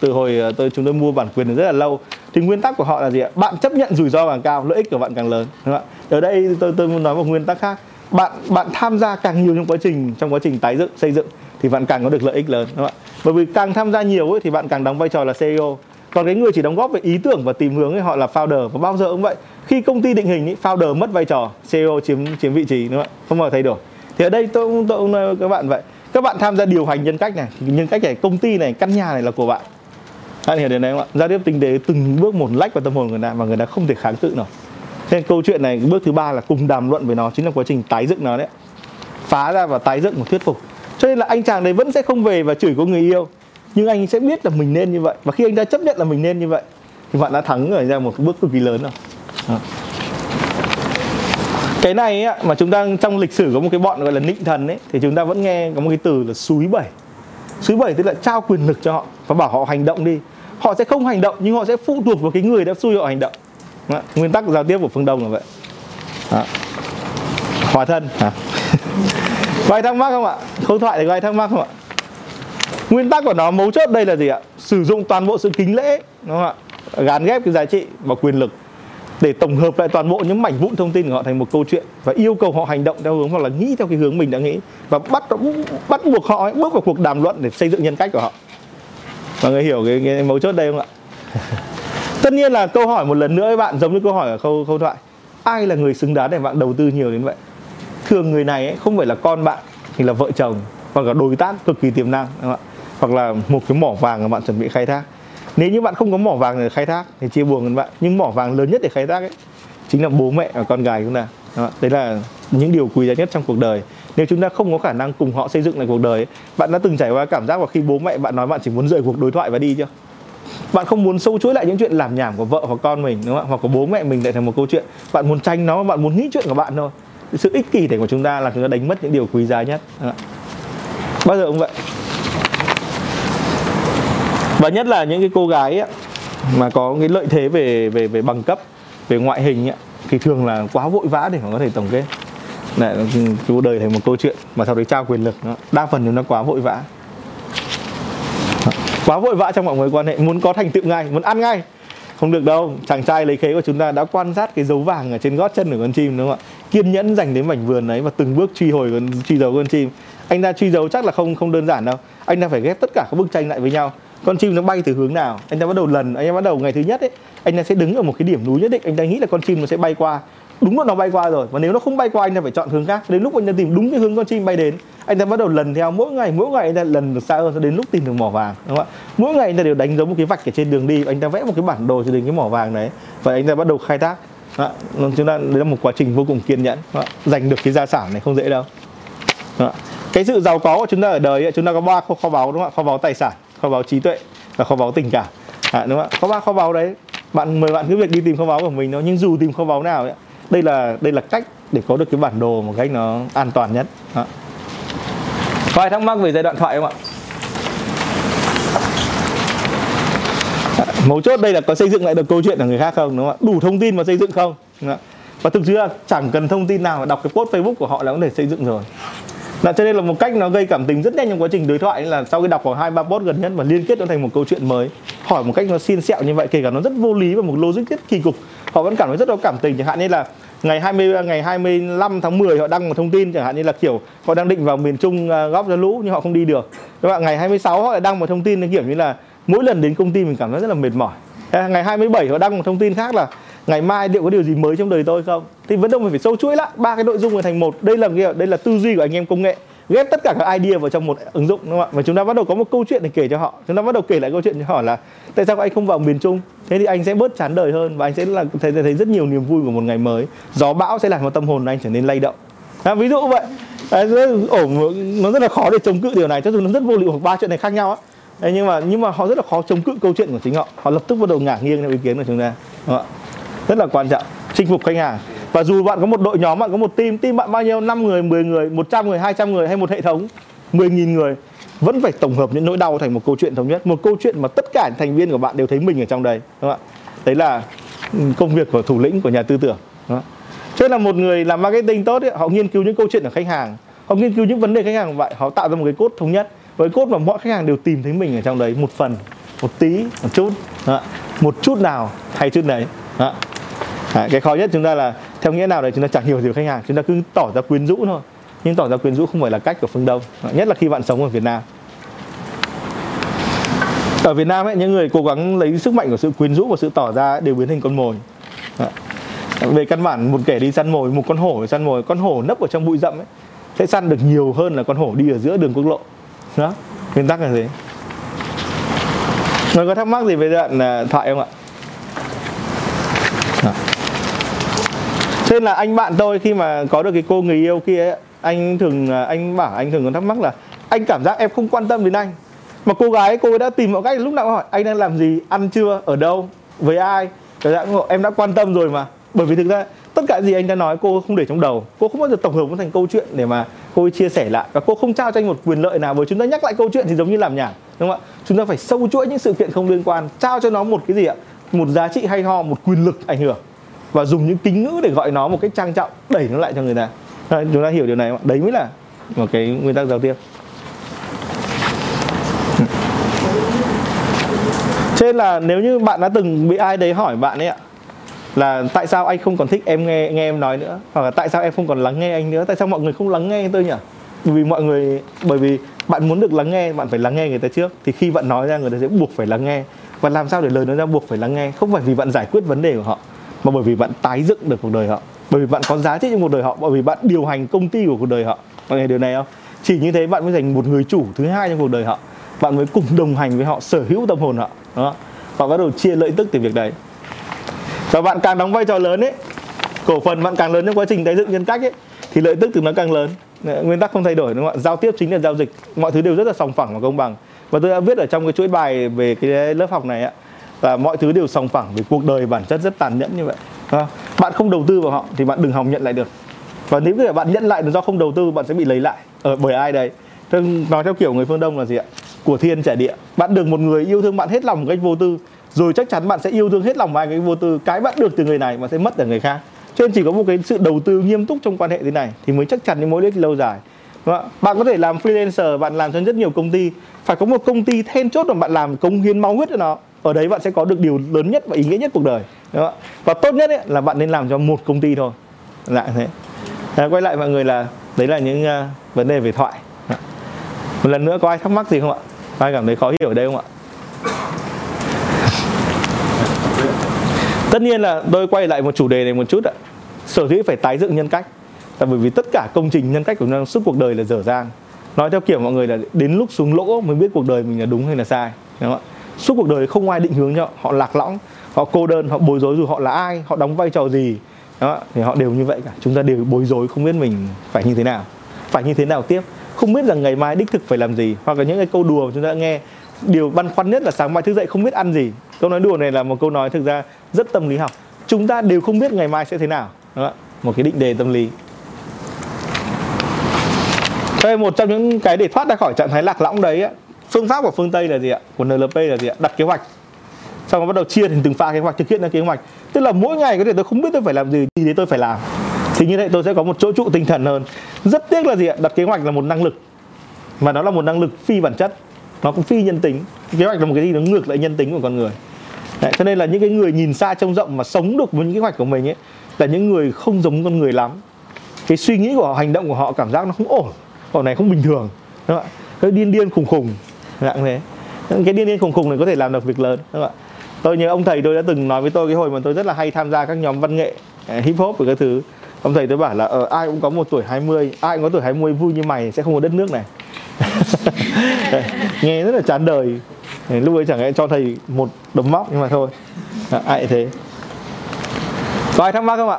từ hồi ờ, tôi chúng tôi mua bản quyền rất là lâu. Thì nguyên tắc của họ là gì ạ? Bạn chấp nhận rủi ro càng cao lợi ích của bạn càng lớn. Đúng không ạ? Ở đây tôi tôi muốn nói một nguyên tắc khác. Bạn bạn tham gia càng nhiều trong quá trình trong quá trình tái dựng xây dựng thì bạn càng có được lợi ích lớn. Đúng không ạ? Bởi vì càng tham gia nhiều ấy, thì bạn càng đóng vai trò là CEO còn cái người chỉ đóng góp về ý tưởng và tìm hướng ấy họ là founder và bao giờ cũng vậy khi công ty định hình ý, founder mất vai trò CEO chiếm chiếm vị trí đúng không ạ? Không bao giờ thay đổi. Thì ở đây tôi cũng tôi cũng nói các bạn vậy. Các bạn tham gia điều hành nhân cách này nhân cách này công ty này căn nhà này là của bạn. Bạn hiểu đến đấy không ạ? Giao tiếp tinh tế từng bước một lách vào tâm hồn người ta và người ta không thể kháng cự nào nên câu chuyện này bước thứ ba là cùng đàm luận với nó chính là quá trình tái dựng nó đấy. Phá ra và tái dựng một thuyết phục. Cho nên là anh chàng đấy vẫn sẽ không về và chửi có người yêu. Nhưng anh sẽ biết là mình nên như vậy. Và khi anh ta chấp nhận là mình nên như vậy thì bạn đã thắng ở ra một bước cực kỳ lớn rồi. Dạ. cái này ấy, mà chúng ta trong lịch sử có một cái bọn gọi là nịnh thần ấy thì chúng ta vẫn nghe có một cái từ là suối bảy. Suối bảy tức là trao quyền lực cho họ và bảo họ hành động đi. Họ sẽ không hành động nhưng họ sẽ phụ thuộc vào cái người đã xui họ hành động. Đó. nguyên tắc giao tiếp của phương đông là vậy. Đó. hòa thân. À. có ai thắc mắc không ạ? Câu thoại thì có ai thắc mắc không ạ? Nguyên tắc của nó mấu chốt đây là gì ạ? Sử dụng toàn bộ sự kính lễ đúng không ạ? Gắn ghép cái giá trị và quyền lực để tổng hợp lại toàn bộ những mảnh vụn thông tin của họ thành một câu chuyện và yêu cầu họ hành động theo hướng hoặc là nghĩ theo cái hướng mình đã nghĩ và bắt bắt buộc họ bước vào cuộc đàm luận để xây dựng nhân cách của họ. Mọi người hiểu cái, cái mấu chốt đây không ạ? [LAUGHS] Tất nhiên là câu hỏi một lần nữa với bạn giống như câu hỏi ở câu câu thoại. Ai là người xứng đáng để bạn đầu tư nhiều đến vậy? Thường người này ấy, không phải là con bạn thì là vợ chồng hoặc là đối tác cực kỳ tiềm năng đúng không ạ? Hoặc là một cái mỏ vàng mà bạn chuẩn bị khai thác nếu như bạn không có mỏ vàng để khai thác thì chia buồn với bạn. Nhưng mỏ vàng lớn nhất để khai thác ấy chính là bố mẹ và con gái chúng ta. Đấy là những điều quý giá nhất trong cuộc đời. Nếu chúng ta không có khả năng cùng họ xây dựng lại cuộc đời ấy, bạn đã từng trải qua cảm giác vào khi bố mẹ bạn nói bạn chỉ muốn rời cuộc đối thoại và đi chưa? Bạn không muốn sâu chuỗi lại những chuyện làm nhảm của vợ hoặc con mình đúng không hoặc của bố mẹ mình lại thành một câu chuyện. Bạn muốn tranh nó bạn muốn nghĩ chuyện của bạn thôi. Sự ích kỷ để của chúng ta là chúng ta đánh mất những điều quý giá nhất bao giờ cũng vậy và nhất là những cái cô gái ấy, mà có cái lợi thế về về về bằng cấp về ngoại hình ấy, thì thường là quá vội vã để mà có thể tổng kết. Lại chú đời thành một câu chuyện mà sau đấy trao quyền lực nó đa phần chúng nó quá vội vã. Quá vội vã trong mọi mối quan hệ muốn có thành tựu ngay muốn ăn ngay. Không được đâu chàng trai lấy khế của chúng ta đã quan sát cái dấu vàng ở trên gót chân của con chim đúng không ạ? Kiên nhẫn dành đến mảnh vườn ấy và từng bước truy hồi con truy dấu con chim. Anh ta truy dấu chắc là không không đơn giản đâu. Anh ta phải ghép tất cả các bức tranh lại với nhau con chim nó bay từ hướng nào? Anh ta bắt đầu lần anh ta bắt đầu ngày thứ nhất ấy anh ta sẽ đứng ở một cái điểm núi nhất định. Anh ta nghĩ là con chim nó sẽ bay qua. Đúng là nó bay qua rồi và nếu nó không bay qua anh ta phải chọn hướng khác. Đến lúc anh ta tìm đúng cái hướng con chim bay đến anh ta bắt đầu lần theo. Mỗi ngày mỗi ngày anh ta lần được xa hơn cho đến lúc tìm được mỏ vàng đúng không ạ? Mỗi ngày anh ta đều đánh dấu một cái vạch ở trên đường đi anh ta vẽ một cái bản đồ cho đến cái mỏ vàng đấy. Và anh ta bắt đầu khai thác. Đó. Vâng, chúng ta đấy là một quá trình vô cùng kiên nhẫn đó. giành được cái gia sản này không dễ đâu. Đó. cái sự giàu có của chúng ta ở đời ấy, chúng ta có ba kho, kho báu đúng không ạ? Kho báu tài sản kho báu trí tuệ và kho báu tình cảm. À, đúng không ạ? Có ba kho báu đấy. Bạn mời bạn cứ việc đi tìm kho báu của mình thôi nhưng dù tìm kho báu nào ấy, đây là đây là cách để có được cái bản đồ một cách nó an toàn nhất. À. có ai thắc mắc về giai đoạn thoại không ạ? À, mấu chốt đây là có xây dựng lại được câu chuyện của người khác không đúng không ạ? Đủ thông tin mà xây dựng không? Và thực sự là chẳng cần thông tin nào mà đọc cái post facebook của họ là có thể xây dựng rồi là cho nên là một cách nó gây cảm tình rất nhanh trong quá trình đối thoại là sau khi đọc khoảng hai, ba post gần nhất và liên kết nó thành một câu chuyện mới, hỏi một cách nó xiên xẹo như vậy, kể cả nó rất vô lý và một logic rất kỳ cục, họ vẫn cảm thấy rất có cảm tình chẳng hạn như là ngày 20 ngày 25 tháng 10 họ đăng một thông tin, chẳng hạn như là kiểu họ đang định vào miền Trung à, góp ra lũ nhưng họ không đi được. Các bạn ngày 26 họ lại đăng một thông tin kiểu như là mỗi lần đến công ty mình cảm thấy rất là mệt mỏi. Ngày 27 họ đăng một thông tin khác là ngày mai liệu có điều gì mới trong đời tôi không? Thì vẫn đâu mình phải sâu chuỗi lại. Ba cái nội dung này thành một. Đây là đây là tư duy của anh em công nghệ. Ghép tất cả các idea vào trong một ứng dụng đúng không ạ? Và chúng ta bắt đầu có một câu chuyện để kể cho họ. Chúng ta bắt đầu kể lại câu chuyện cho họ là tại sao anh không vào miền trung? Thế thì anh sẽ bớt chán đời hơn và anh sẽ là thấy, thấy rất nhiều niềm vui của một ngày mới. Gió bão sẽ làm cho tâm hồn anh trở nên lay động. À, ví dụ vậy. À, ổn nó rất là khó để chống cự điều này. Cho dù nó rất vô liệu hoặc ba chuyện này khác nhau á. Đấy, nhưng mà nhưng mà họ rất là khó chống cự câu chuyện của chính họ. Họ lập tức bắt đầu ngả nghiêng theo ý kiến của chúng ta đúng không? ạ? Rất là quan trọng chinh phục khách hàng. Và dù bạn có một đội nhóm bạn có một team team bạn bao nhiêu 5 người 10 người 100 người 200 người hay một hệ thống 10.000 người vẫn phải tổng hợp những nỗi đau thành một câu chuyện thống nhất. Một câu chuyện mà tất cả thành viên của bạn đều thấy mình ở trong đây đúng không ạ? Đấy là ừ, công việc của thủ lĩnh của nhà tư tưởng đúng không? thế là một người làm marketing tốt ấy, họ nghiên cứu những câu chuyện của khách hàng họ nghiên cứu những vấn đề khách hàng vậy họ tạo ra một cái cốt thống nhất. Với cốt mà mọi khách hàng đều tìm thấy mình ở trong đấy một phần một tí một chút một chút nào hay chút đấy À, cái khó nhất chúng ta là theo nghĩa nào đấy chúng ta chẳng hiểu gì về khách hàng chúng ta cứ tỏ ra quyến rũ thôi. Nhưng tỏ ra quyến rũ không phải là cách của phương đông nhất là khi bạn sống ở việt nam. Ở việt nam ấy những người cố gắng lấy sức mạnh của sự quyến rũ và sự tỏ ra đều biến thành con mồi. Về căn bản một kẻ đi săn mồi một con hổ săn mồi con hổ nấp ở trong bụi rậm ấy sẽ săn được nhiều hơn là con hổ đi ở giữa đường quốc lộ. Đó nguyên tắc là thế người có thắc mắc gì về đoạn à, thoại không ạ? Nên là anh bạn tôi khi mà có được cái cô người yêu kia ấy, anh thường à, anh bảo anh thường có thắc mắc là anh cảm giác em không quan tâm đến anh. Mà cô gái cô ấy đã tìm mọi cách lúc nào hỏi anh đang làm gì ăn chưa ở đâu với ai? Cảm giác em đã quan tâm rồi mà. Bởi vì thực ra tất cả gì anh đã nói cô không để trong đầu. Cô không bao giờ tổng hợp nó thành câu chuyện để mà cô chia sẻ lại. Và cô không trao cho anh một quyền lợi nào bởi chúng ta nhắc lại câu chuyện thì giống như làm nhảm đúng không ạ? Chúng ta phải sâu chuỗi những sự kiện không liên quan trao cho nó một cái gì ạ? Một giá trị hay ho một quyền lực ảnh hưởng và dùng những kính ngữ để gọi nó một cách trang trọng đẩy nó lại cho người ta. À, chúng ta hiểu điều này không? đấy mới là một cái nguyên tắc giao tiếp. Trên nên là nếu như bạn đã từng bị ai đấy hỏi bạn ấy ạ là tại sao anh không còn thích em nghe nghe em nói nữa? Hoặc là tại sao em không còn lắng nghe anh nữa? Tại sao mọi người không lắng nghe tôi nhỉ? Bởi vì mọi người bởi vì bạn muốn được lắng nghe bạn phải lắng nghe người ta trước. Thì khi bạn nói ra người ta sẽ buộc phải lắng nghe. Và làm sao để lời nói ra buộc phải lắng nghe? Không phải vì bạn giải quyết vấn đề của họ mà bởi vì bạn tái dựng được cuộc đời họ. Bởi vì bạn có giá trị trong cuộc đời họ. Bởi vì bạn điều hành công ty của cuộc đời họ. Bạn nghe điều này không? Chỉ như thế bạn mới thành một người chủ thứ hai trong cuộc đời họ. Bạn mới cùng đồng hành với họ, sở hữu tâm hồn họ. Đó. Và bắt đầu chia lợi tức từ việc đấy. Và bạn càng đóng vai trò lớn ấy, cổ phần bạn càng lớn trong quá trình tái dựng nhân cách ấy, thì lợi tức từ nó càng lớn. Nguyên tắc không thay đổi, đúng không ạ? Giao tiếp chính là giao dịch. Mọi thứ đều rất là sòng phẳng và công bằng. Và tôi đã viết ở trong cái chuỗi bài về cái lớp học này ạ và mọi thứ đều sòng phẳng vì cuộc đời bản chất rất tàn nhẫn như vậy. Bạn không đầu tư vào họ thì bạn đừng hòng nhận lại được. Và nếu như bạn nhận lại là do không đầu tư, bạn sẽ bị lấy lại. Ở bởi ai đấy? Thế nói theo kiểu người phương đông là gì ạ? Của thiên trả địa. Bạn được một người yêu thương bạn hết lòng một cách vô tư, rồi chắc chắn bạn sẽ yêu thương hết lòng ai cái vô tư. Cái bạn được từ người này mà sẽ mất ở người khác. Cho nên chỉ có một cái sự đầu tư nghiêm túc trong quan hệ thế này thì mới chắc chắn những mối lợi lâu dài. Bạn có thể làm freelancer, bạn làm cho rất nhiều công ty. Phải có một công ty then chốt mà bạn làm công hiến máu huyết cho nó ở đấy bạn sẽ có được điều lớn nhất và ý nghĩa nhất cuộc đời. Đúng không? và tốt nhất ấy, là bạn nên làm cho một công ty thôi. Lại thế. À, quay lại mọi người là đấy là những uh, vấn đề về thoại. Một lần nữa có ai thắc mắc gì không ạ? Ai cảm thấy khó hiểu ở đây không ạ? Tất nhiên là tôi quay lại một chủ đề này một chút ạ. Sở dĩ phải tái dựng nhân cách. Là bởi vì tất cả công trình nhân cách của chúng suốt cuộc đời là dở dang. Nói theo kiểu mọi người là đến lúc xuống lỗ mới biết cuộc đời mình là đúng hay là sai. Đúng không ạ? Suốt cuộc đời không ai định hướng cho họ họ lạc lõng, họ cô đơn, họ bối rối dù họ là ai, họ đóng vai trò gì. Đó, thì họ đều như vậy cả. Chúng ta đều bối rối, không biết mình phải như thế nào, phải như thế nào tiếp. Không biết rằng ngày mai đích thực phải làm gì, hoặc là những cái câu đùa mà chúng ta đã nghe. Điều băn khoăn nhất là sáng mai thức dậy không biết ăn gì. Câu nói đùa này là một câu nói thực ra rất tâm lý học. Chúng ta đều không biết ngày mai sẽ thế nào. Đó, một cái định đề tâm lý. Đây một trong những cái để thoát ra khỏi trạng thái lạc lõng đấy phương pháp của phương Tây là gì ạ? Của NLP là gì ạ? Đặt kế hoạch. Xong rồi bắt đầu chia thành từng pha kế hoạch thực hiện ra kế hoạch. Tức là mỗi ngày có thể tôi không biết tôi phải làm gì thì đấy tôi phải làm. Thì như vậy tôi sẽ có một chỗ trụ tinh thần hơn. Rất tiếc là gì ạ? Đặt kế hoạch là một năng lực. và nó là một năng lực phi bản chất. Nó cũng phi nhân tính. Kế hoạch là một cái gì nó ngược lại nhân tính của con người. Đấy, cho nên là những cái người nhìn xa trông rộng mà sống được với những kế hoạch của mình ấy là những người không giống con người lắm. Cái suy nghĩ của họ, hành động của họ cảm giác nó không ổn bọn này không bình thường đúng không ạ điên điên khùng khùng [LAUGHS] dạng thế. Cái điên điên khùng khùng này có thể làm được việc lớn đúng không ạ? Tôi nhớ ông thầy tôi đã từng nói với tôi cái hồi mà tôi rất là hay tham gia các nhóm văn nghệ à, hip hop và các thứ. Ông thầy tôi bảo là ở ờ, ai cũng có một tuổi 20 ai cũng có tuổi 20 vui như mày sẽ không có đất nước này. [LAUGHS] Nghe rất là chán đời. Lúc ấy chẳng lẽ cho thầy một đấm móc nhưng mà thôi. À, ai thế. Có ai thắc mắc không ạ?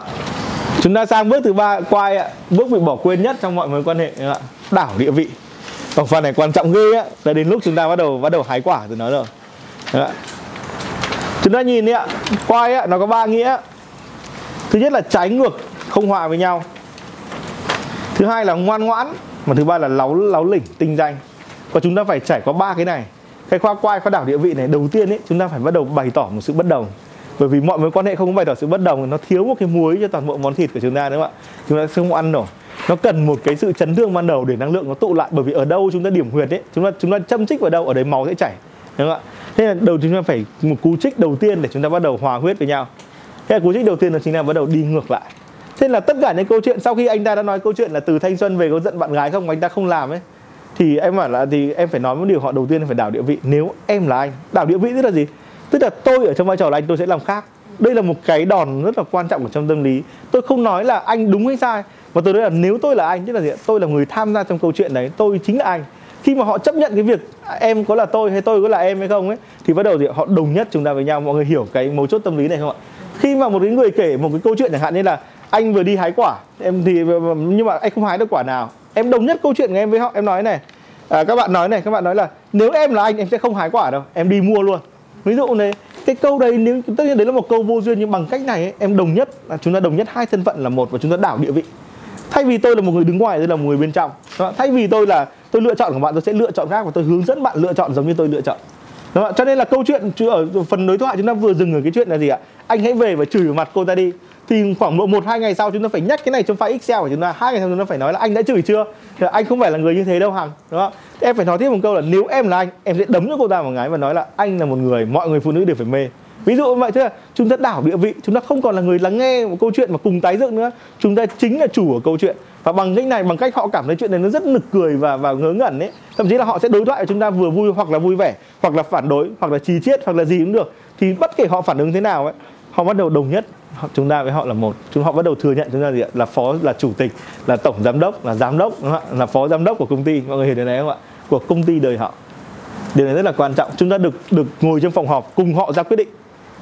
Chúng ta sang bước thứ ba quay ạ. Bước bị bỏ quên nhất trong mọi mối quan hệ ạ? Đảo địa vị còn phần này quan trọng ghê á. Là đến lúc chúng ta bắt đầu bắt đầu hái quả từ nó rồi. Đấy chúng ta nhìn đi ạ. Quay á, nó có ba nghĩa. Thứ nhất là trái ngược, không hòa với nhau. Thứ hai là ngoan ngoãn và thứ ba là láu láu lỉnh, tinh danh. Và chúng ta phải trải qua ba cái này. Cái khoa quay khoa đảo địa vị này, đầu tiên ấy, chúng ta phải bắt đầu bày tỏ một sự bất đồng. Bởi vì mọi mối quan hệ không có bày tỏ sự bất đồng, nó thiếu một cái muối cho toàn bộ món thịt của chúng ta, đúng không ạ? Chúng ta sẽ không ăn nổi nó cần một cái sự chấn thương ban đầu để năng lượng nó tụ lại, bởi vì ở đâu chúng ta điểm huyệt ấy, chúng ta chúng ta châm chích vào đâu, ở đấy máu sẽ chảy, đúng không ạ? Thế là đầu chúng ta phải một cú trích đầu tiên để chúng ta bắt đầu hòa huyết với nhau. Thế là cú trích đầu tiên là chính là bắt đầu đi ngược lại. Thế là tất cả những câu chuyện sau khi anh ta đã nói câu chuyện là từ thanh xuân về có giận bạn gái không, anh ta không làm ấy, thì em bảo là, thì em phải nói một điều, họ đầu tiên là phải đảo địa vị. Nếu em là anh, đảo địa vị tức là gì? Tức là tôi ở trong vai trò là anh, tôi sẽ làm khác. Đây là một cái đòn rất là quan trọng ở trong tâm lý. Tôi không nói là anh đúng hay sai và tôi nói là nếu tôi là anh tức là gì tôi là người tham gia trong câu chuyện đấy tôi chính là anh. Khi mà họ chấp nhận cái việc em có là tôi hay tôi có là em hay không ấy thì bắt đầu thì họ đồng nhất chúng ta với nhau. Mọi người hiểu cái mấu chốt tâm lý này không ạ? Khi mà một cái người kể một cái câu chuyện chẳng hạn như là anh vừa đi hái quả em thì nhưng mà anh không hái được quả nào. Em đồng nhất câu chuyện của em với họ em nói này. À, các bạn nói này các bạn nói là nếu em là anh em sẽ không hái quả đâu em đi mua luôn. Ví dụ này cái câu đấy nếu tất nhiên đấy là một câu vô duyên nhưng bằng cách này ấy, em đồng nhất là chúng ta đồng nhất hai thân phận là một và chúng ta đảo địa vị thay vì tôi là một người đứng ngoài, tôi là một người bên trong. Thay vì tôi là tôi lựa chọn của bạn, tôi sẽ lựa chọn khác và tôi hướng dẫn bạn lựa chọn giống như tôi lựa chọn. Đúng không? cho nên là câu chuyện ở phần đối thoại chúng ta vừa dừng ở cái chuyện là gì ạ? Anh hãy về và chửi vào mặt cô ta đi. Thì khoảng độ một, hai ngày sau chúng ta phải nhắc cái này trong file excel của chúng ta. Hai ngày sau chúng ta phải nói là anh đã chửi chưa? Thì anh không phải là người như thế đâu hằng. Đúng không thì em phải nói tiếp một câu là nếu em là anh, em sẽ đấm cho cô ta một cái và nói là anh là một người, mọi người phụ nữ đều phải mê ví dụ như vậy thế là chúng ta đảo địa vị, chúng ta không còn là người lắng nghe một câu chuyện mà cùng tái dựng nữa. Chúng ta chính là chủ của câu chuyện. Và bằng cách này, bằng cách họ cảm thấy chuyện này nó rất nực cười và và ngớ ngẩn ấy, thậm chí là họ sẽ đối thoại với chúng ta vừa vui hoặc là vui vẻ, hoặc là phản đối, hoặc là trì chiết, hoặc là gì cũng được. Thì bất kể họ phản ứng thế nào ấy, họ bắt đầu đồng nhất. Chúng ta với họ là một. Chúng, họ bắt đầu thừa nhận chúng ta gì ạ? Là phó, là chủ tịch, là tổng giám đốc, là giám đốc, đúng không ạ? Là phó giám đốc của công ty. Mọi người hiểu điều này không ạ? Của công ty đời họ. Điều này rất là quan trọng. Chúng ta được được ngồi trong phòng họp, cùng họ ra quyết định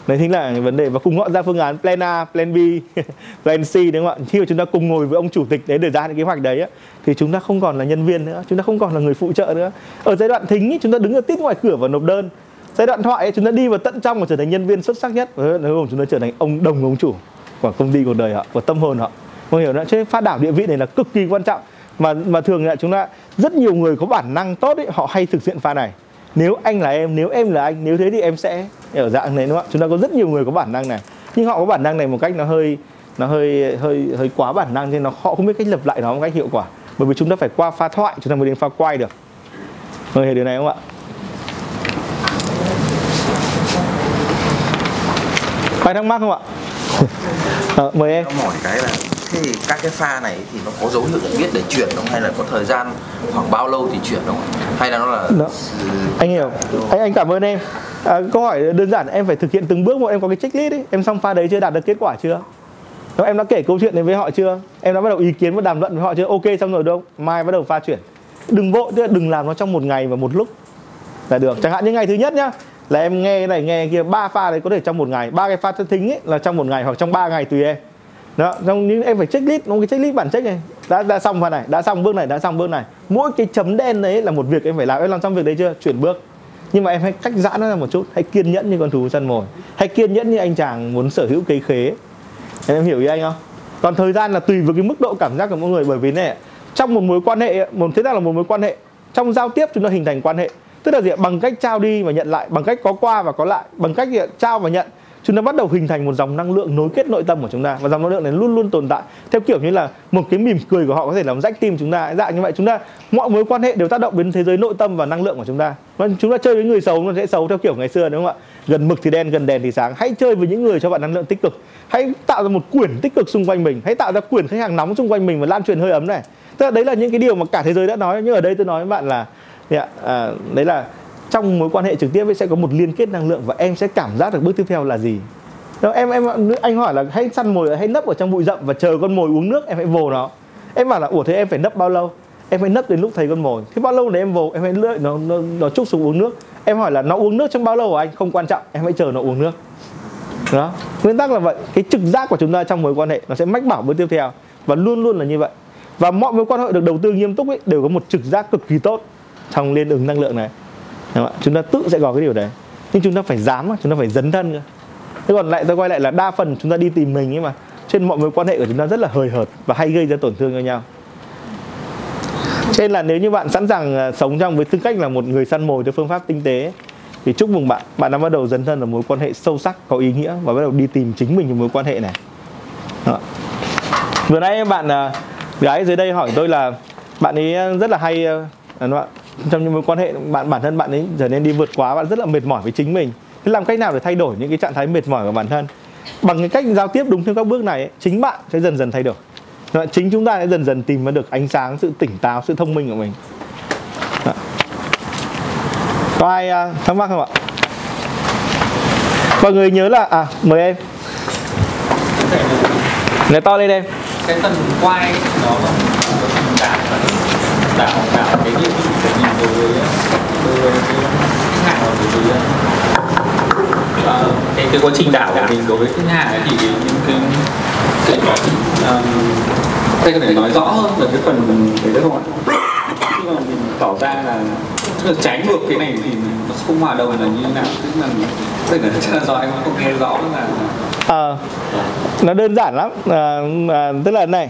đấy chính là vấn đề và cùng họ ra phương án plan A, plan B, [LAUGHS] plan C đúng không ạ? Khi mà chúng ta cùng ngồi với ông chủ tịch đấy để ra những kế hoạch đấy thì chúng ta không còn là nhân viên nữa, chúng ta không còn là người phụ trợ nữa. Ở giai đoạn thính chúng ta đứng ở tít ngoài cửa và nộp đơn. Giai đoạn thoại ấy, chúng ta đi vào tận trong và trở thành nhân viên xuất sắc nhất. Và cuối cùng chúng ta trở thành ông đồng ông chủ của công ty cuộc đời họ, của tâm hồn họ. Mọi hiểu nữa, chứ phát đảo địa vị này là cực kỳ quan trọng mà mà thường là chúng ta rất nhiều người có bản năng tốt ấy, họ hay thực hiện pha này nếu anh là em nếu em là anh nếu thế thì em sẽ ở dạng này đúng không ạ? Chúng ta có rất nhiều người có bản năng này. Nhưng họ có bản năng này một cách nó hơi nó hơi hơi hơi quá bản năng nên nó họ không biết cách lập lại nó một cách hiệu quả. Bởi vì chúng ta phải qua pha thoại chúng ta mới đến pha quay được. Người hiểu điều này không ạ? Có thắc mắc không ạ? À, [LAUGHS] mời em. Hỏi cái là thế thì các cái pha này thì nó có dấu hiệu nhận biết để chuyển không? Hay là có thời gian khoảng bao lâu thì chuyển không? Hay là nó là Đó. anh hiểu. Anh anh cảm ơn em. À, câu hỏi đơn giản em phải thực hiện từng bước một em có cái checklist ấy. Em xong pha đấy chưa đạt được kết quả chưa? Đúng, em đã kể câu chuyện này với họ chưa? Em đã bắt đầu ý kiến và đàm luận với họ chưa? Ok xong rồi đâu mai bắt đầu pha chuyển. Đừng vội tức là đừng làm nó trong một ngày và một lúc là được. Chẳng hạn như ngày thứ nhất nhá là em nghe cái này nghe cái kia ba pha đấy có thể trong một ngày. Ba cái pha thính ấy là trong một ngày hoặc trong 3 ngày tùy em đó trong những em phải checklist nó cái checklist bản check này. Đã đã xong phần này, đã xong bước này, đã xong bước này. Mỗi cái chấm đen đấy là một việc em phải làm. Em làm xong việc đấy chưa? Chuyển bước. Nhưng mà em hãy cách giãn nó ra một chút. Hãy kiên nhẫn như con thú săn mồi. Hãy kiên nhẫn như anh chàng muốn sở hữu cây khế. Em hiểu ý anh không? Còn thời gian là tùy vào cái mức độ cảm giác của mỗi người. Bởi vì này trong một mối quan hệ, một, thế nào là một mối quan hệ? Trong giao tiếp chúng ta hình thành quan hệ. Tức là gì bằng cách trao đi và nhận lại. Bằng cách có qua và có lại. Bằng cách gì? trao và nhận chúng ta bắt đầu hình thành một dòng năng lượng nối kết nội tâm của chúng ta. Và dòng năng lượng này luôn luôn tồn tại theo kiểu như là một cái mỉm cười của họ có thể làm rách tim chúng ta. Dạng như vậy chúng ta mọi mối quan hệ đều tác động đến thế giới nội tâm và năng lượng của chúng ta. Và chúng ta chơi với người xấu nó sẽ xấu theo kiểu ngày xưa đúng không ạ? Gần mực thì đen gần đèn thì sáng. Hãy chơi với những người cho bạn năng lượng tích cực. Hãy tạo ra một quyển tích cực xung quanh mình. Hãy tạo ra quyển khách hàng nóng xung quanh mình và lan truyền hơi ấm này. Tức là đấy là những cái điều mà cả thế giới đã nói. Nhưng ở đây tôi nói với bạn là dạ, à, đấy là trong mối quan hệ trực tiếp ấy sẽ có một liên kết năng lượng và em sẽ cảm giác được bước tiếp theo là gì? Đó, em em anh hỏi là hãy săn mồi hãy nấp ở trong bụi rậm và chờ con mồi uống nước em hãy vồ nó. Em bảo là ủa thế em phải nấp bao lâu? Em phải nấp đến lúc thấy con mồi. Thế bao lâu để em vồ? Em hãy lưỡi nó nó nó chúc xuống uống nước. Em hỏi là nó uống nước trong bao lâu hả anh? Không quan trọng em hãy chờ nó uống nước. Đó. Nguyên tắc là vậy. Cái trực giác của chúng ta trong mối quan hệ nó sẽ mách bảo bước tiếp theo và luôn luôn là như vậy. Và mọi mối quan hệ được đầu tư nghiêm túc ấy đều có một trực giác cực kỳ tốt trong liên ứng năng lượng này. Đúng không? chúng ta tự sẽ có cái điều đấy nhưng chúng ta phải dám chúng ta phải dấn thân cơ thế còn lại tôi quay lại là đa phần chúng ta đi tìm mình ấy mà trên mọi mối quan hệ của chúng ta rất là hời hợt và hay gây ra tổn thương cho nhau nên là nếu như bạn sẵn sàng à, sống trong với tư cách là một người săn mồi theo phương pháp tinh tế thì chúc mừng bạn bạn đã bắt đầu dấn thân ở mối quan hệ sâu sắc, có ý nghĩa và bắt đầu đi tìm chính mình trong mối quan hệ này Đó. vừa nãy bạn à, gái dưới đây hỏi tôi là bạn ấy rất là hay à, đúng không? Trong những mối quan hệ bạn bản thân bạn ấy trở nên đi vượt quá bạn rất là mệt mỏi với chính mình. Thế làm cách nào để thay đổi những cái trạng thái mệt mỏi của bản thân? Bằng cái cách giao tiếp đúng theo các bước này chính bạn sẽ dần dần thay đổi. Chính chúng ta sẽ dần dần tìm ra được ánh sáng sự tỉnh táo sự thông minh của mình. Có ai uh, thắc mắc không ạ? Mọi người nhớ là à mời em. Nói to lên em. Cái tầng quay là đảo đạo đạo cái địa vị của mình đối với đối với khách hàng và đối với uh, cái cái quá trình đảo của mình đối với khách hàng thì những cái cái um, đây có thể nói rõ hơn về cái phần đấy được không ạ? Khi mà mình tỏ ra là tức là trái ngược cái này thì nó không hòa đồng là như thế nào? Tức là tức là chắc là do em không nghe rõ là à, nó đơn giản lắm à, à, tức là này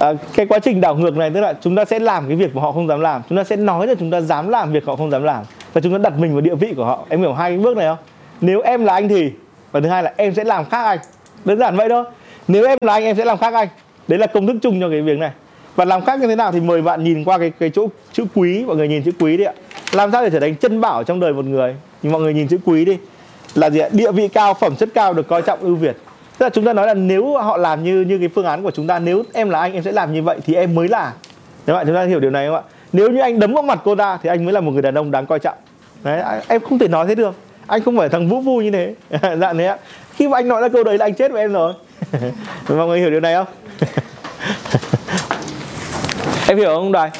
à, cái quá trình đảo ngược này tức là chúng ta sẽ làm cái việc mà họ không dám làm. Chúng ta sẽ nói là chúng ta dám làm việc họ không dám làm. Và chúng ta đặt mình vào địa vị của họ. Em hiểu hai cái bước này không? Nếu em là anh thì và thứ hai là em sẽ làm khác anh. Đơn giản vậy thôi. Nếu em là anh em sẽ làm khác anh. Đấy là công thức chung cho cái việc này. Và làm khác như thế nào thì mời bạn nhìn qua cái cái chỗ chữ quý. Mọi người nhìn chữ quý đi ạ. Làm sao để trở thành chân bảo trong đời một người? Thì mọi người nhìn chữ quý đi. Là gì ạ? Địa vị cao phẩm chất cao được coi trọng ưu việt tức là chúng ta nói là nếu họ làm như như cái phương án của chúng ta, nếu em là anh, em sẽ làm như vậy thì em mới là. Các bạn, chúng ta hiểu điều này không ạ? Nếu như anh đấm vào mặt cô ta thì anh mới là một người đàn ông đáng coi trọng. Đấy em không thể nói thế được. Anh không phải thằng vũ vui như thế. [LAUGHS] Dạng thế ạ. Khi mà anh nói ra câu đấy là anh chết với em rồi. [LAUGHS] Mọi người hiểu điều này không? [LAUGHS] Em hiểu không, đoài?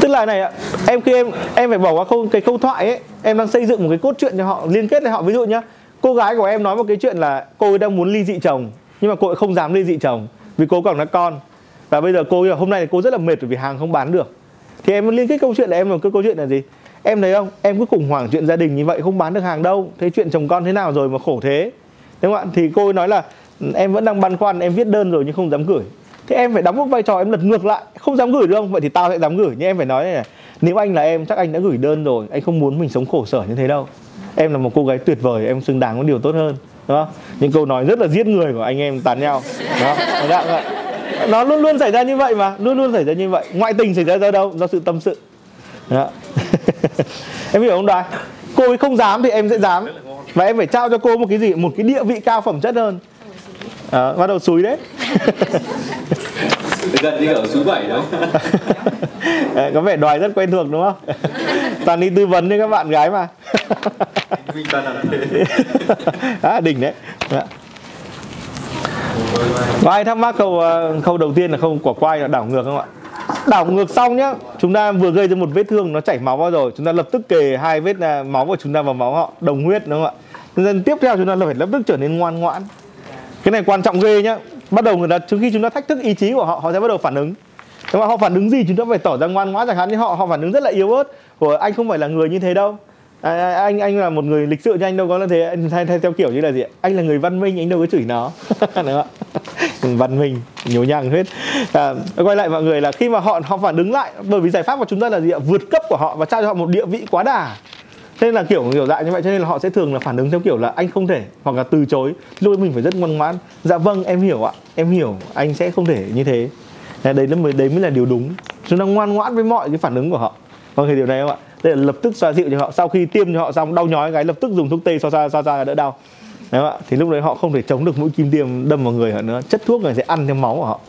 Tức là này ạ, em khi em em phải bỏ qua câu cái câu thoại ấy, em đang xây dựng một cái cốt truyện cho họ, liên kết với họ. Ví dụ nhá cô gái của em nói một cái chuyện là cô ấy đang muốn ly dị chồng nhưng mà cô ấy không dám ly dị chồng vì cô còn là con. Và bây giờ cô hôm nay cô rất là mệt vì hàng không bán được. Thì em liên kết câu chuyện là em một cái câu chuyện là gì? Em thấy không? Em cứ khủng hoảng chuyện gia đình như vậy không bán được hàng đâu. Thế chuyện chồng con thế nào rồi mà khổ thế? Đúng không ạ? Thì cô ấy nói là em vẫn đang băn khoăn em viết đơn rồi nhưng không dám gửi. Thế em phải đóng một vai trò em lật ngược lại. Không dám gửi được không? Vậy thì tao sẽ dám gửi. Nhưng em phải nói này, này nếu anh là em chắc anh đã gửi đơn rồi. Anh không muốn mình sống khổ sở như thế đâu em là một cô gái tuyệt vời em xứng đáng có điều tốt hơn đúng không? Những câu nói rất là giết người của anh em tán nhau đó đó, vâng nó luôn luôn xảy ra như vậy mà luôn luôn xảy ra như vậy. Ngoại tình xảy ra do đâu? Do sự tâm sự. Đó. [LAUGHS] em hiểu không đoài? Cô ấy không dám thì em sẽ dám. Và em phải trao cho cô một cái gì? Một cái địa vị cao phẩm chất hơn. À, bắt đầu xúi đấy. [LAUGHS] gần như ở số 7 đó. Đấy, [LAUGHS] có vẻ đòi rất quen thuộc đúng không? Toàn đi tư vấn cho các bạn gái mà. Minh toàn làm à, đỉnh đấy. Dạ. có ai thắc mắc câu ờ, câu đầu tiên là câu quả quay là đảo ngược không ạ? Đảo ngược xong nhá. Chúng ta vừa gây ra một vết thương nó chảy máu vào rồi. Chúng ta lập tức kề hai vết à, máu của chúng ta vào máu họ đồng huyết đúng không ạ? Nên tiếp theo chúng ta là phải lập tức trở nên ngoan ngoãn. Cái này quan trọng ghê nhá bắt đầu người ta trước khi chúng ta thách thức ý chí của họ họ sẽ bắt đầu phản ứng. Nhưng mà họ phản ứng gì chúng ta phải tỏ ra ngoan ngoãn chẳng hạn. Như họ họ phản ứng rất là yếu ớt của anh không phải là người như thế đâu. À, à anh anh là một người lịch sự như anh đâu có là thế. Anh thay, thay theo kiểu như là gì anh là người văn minh anh đâu có chửi nó. [LAUGHS] Đúng không [LAUGHS] văn minh nhố nhăng hết. À, quay lại mọi người là khi mà họ họ phản ứng lại bởi vì giải pháp của chúng ta là gì ạ? Vượt cấp của họ và trao cho họ một địa vị quá đà nên là kiểu kiểu dạng như vậy cho nên là họ sẽ thường là phản ứng theo kiểu là anh không thể hoặc là từ chối. Lúc ấy mình phải rất ngoan ngoãn. Dạ vâng em hiểu ạ. Em hiểu anh sẽ không thể như thế. Đấy, là mới đấy mới là điều đúng. Chúng ta ngoan ngoãn với mọi cái phản ứng của họ. Vâng hiểu điều này không ạ? Đây là lập tức xoa dịu cho họ. Sau khi tiêm cho họ xong đau nhói cái lập tức dùng thuốc tê xoa xoa xoa xoa đỡ đau. Đấy không ạ? Thì lúc đấy họ không thể chống được mũi kim tiêm đâm vào người họ nữa. Chất thuốc này sẽ ăn theo máu của họ.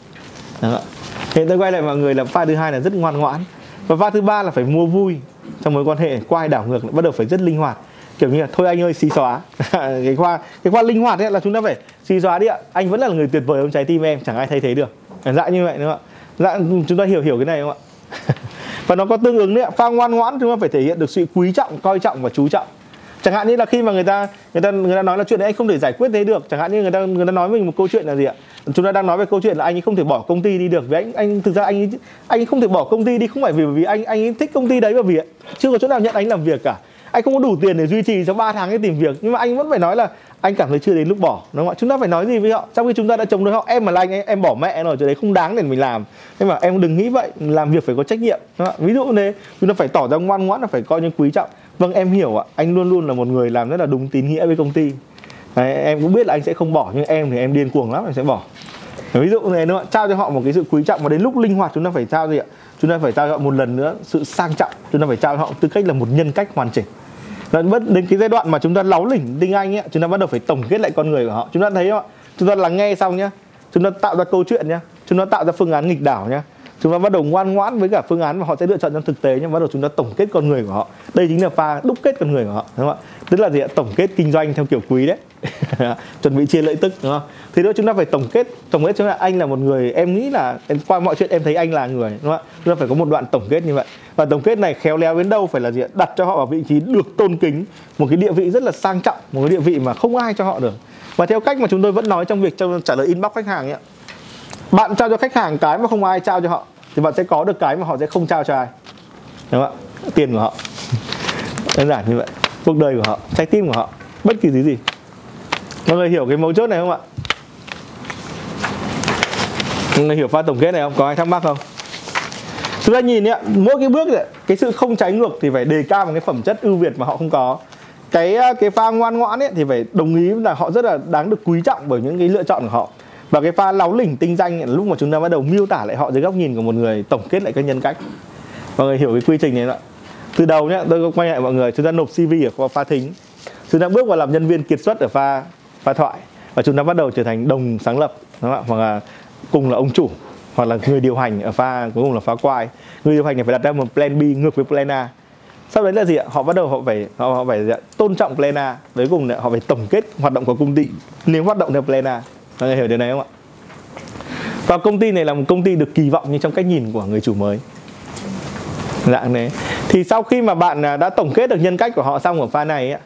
Đấy không ạ? Thế tôi quay lại mọi người là pha thứ hai là rất ngoan ngoãn. Và pha thứ ba là phải mua vui trong mối quan hệ quay đảo ngược bắt đầu phải rất linh hoạt. Kiểu như là, thôi anh ơi xí xóa. [LAUGHS] Cái khoa cái khoa linh hoạt ấy là chúng ta phải xí xóa đi ạ. Anh vẫn là người tuyệt vời trong trái tim em, chẳng ai thay thế được. Dạ, dạ như vậy đúng không ạ? Dạ chúng ta hiểu hiểu cái này không ạ? [LAUGHS] Và nó có tương ứng đấy ạ. Pha ngoan ngoãn chúng ta phải thể hiện được sự quý trọng, coi trọng và chú trọng. Chẳng hạn như là khi mà người ta người ta người ta nói là chuyện đấy anh không thể giải quyết thế được. Chẳng hạn như người ta người ta nói mình một câu chuyện là gì ạ? Chúng ta đang nói về câu chuyện là anh ấy không thể bỏ công ty đi được vì anh anh thực ra anh ấy, anh ấy không thể bỏ công ty đi không phải vì vì anh anh ấy thích công ty đấy mà vì chưa có chỗ nào nhận anh làm việc cả. Anh không có đủ tiền để duy trì trong 3 tháng để tìm việc. Nhưng mà anh vẫn phải nói là anh cảm thấy chưa đến lúc bỏ đúng không ạ? Chúng ta phải nói gì với họ? Trong khi chúng ta đã chống đối họ em mà là anh em, em bỏ mẹ rồi chỗ đấy không đáng để mình làm. Nhưng mà em đừng nghĩ vậy làm việc phải có trách nhiệm đúng không ạ? Ví dụ thế chúng ta phải tỏ ra ngoan ngoãn là phải coi như quý trọng. Vâng em hiểu ạ anh luôn luôn là một người làm rất là đúng tín nghĩa với công ty. Đấy, em cũng biết là anh sẽ không bỏ nhưng em thì em điên cuồng lắm em sẽ bỏ. Ví dụ này nữa trao cho họ một cái sự quý trọng và đến lúc linh hoạt chúng ta phải trao gì ạ? Chúng ta phải trao cho họ một lần nữa sự sang trọng chúng ta phải trao cho họ tư cách là một nhân cách hoàn chỉnh. Và đến cái giai đoạn mà chúng ta láu lỉnh tinh anh ấy chúng ta bắt đầu phải tổng kết lại con người của họ. Chúng ta thấy không ạ? Chúng ta lắng nghe xong nhá chúng ta tạo ra câu chuyện nhá chúng ta tạo ra phương án nghịch đảo nhá chúng ta bắt đầu ngoan ngoãn với cả phương án mà họ sẽ lựa chọn trong thực tế nhưng bắt đầu chúng ta tổng kết con người của họ. Đây chính là pha đúc kết con người của họ đúng không ạ? Tức là gì ạ? Tổng kết kinh doanh theo kiểu quý đấy. [LAUGHS] Chuẩn bị chia lợi tức đúng không? Thì đó chúng ta phải tổng kết tổng kết chúng là anh là một người em nghĩ là em, qua mọi chuyện em thấy anh là người đúng không ạ? Chúng ta phải có một đoạn tổng kết như vậy. Và tổng kết này khéo léo đến đâu phải là gì ạ? Đặt cho họ vào vị trí được tôn kính một cái địa vị rất là sang trọng một cái địa vị mà không ai cho họ được. Và theo cách mà chúng tôi vẫn nói trong việc trong trả lời inbox khách hàng ấy ạ bạn trao cho khách hàng cái mà không ai trao cho họ thì bạn sẽ có được cái mà họ sẽ không trao cho ai. Đúng không ạ? Tiền của họ. [LAUGHS] Đơn giản như vậy. Cuộc đời của họ trái tim của họ bất kỳ thứ gì. Mọi người hiểu cái mấu chốt này không ạ? Mọi người hiểu pha tổng kết này không? Có ai thắc mắc không? Chúng ta nhìn ạ mỗi cái bước này, cái sự không trái ngược thì phải đề cao một cái phẩm chất ưu việt mà họ không có. Cái à, cái pha ngoan ngoãn ấy thì phải đồng ý là họ rất là đáng được quý trọng bởi những cái lựa chọn của họ và cái pha láo lỉnh tinh danh là lúc mà chúng ta bắt đầu miêu tả lại họ dưới góc nhìn của một người tổng kết lại các nhân cách. Mọi người hiểu cái quy trình này ạ? Từ đầu nhé tôi quay lại mọi người chúng ta nộp cv ở pha thính. Chúng ta bước vào làm nhân viên kiệt xuất ở pha pha thoại. Và chúng ta bắt đầu trở thành đồng sáng lập đúng không ạ? Hoặc là cùng là ông chủ hoặc là người điều hành ở pha cuối cùng là pha quai. Người điều hành này phải đặt ra một plan B ngược với plan A. Sau đấy là gì ạ? Họ bắt đầu họ phải họ, họ phải tôn trọng plan A. Cuối cùng là họ phải tổng kết hoạt động của công ty. Nếu hoạt động theo plan A mọi người hiểu điều này không ạ? Và công ty này là một công ty được kỳ vọng như trong cách nhìn của người chủ mới. Dạng đấy thì sau khi mà bạn à, đã tổng kết được nhân cách của họ xong ở pha này ấy,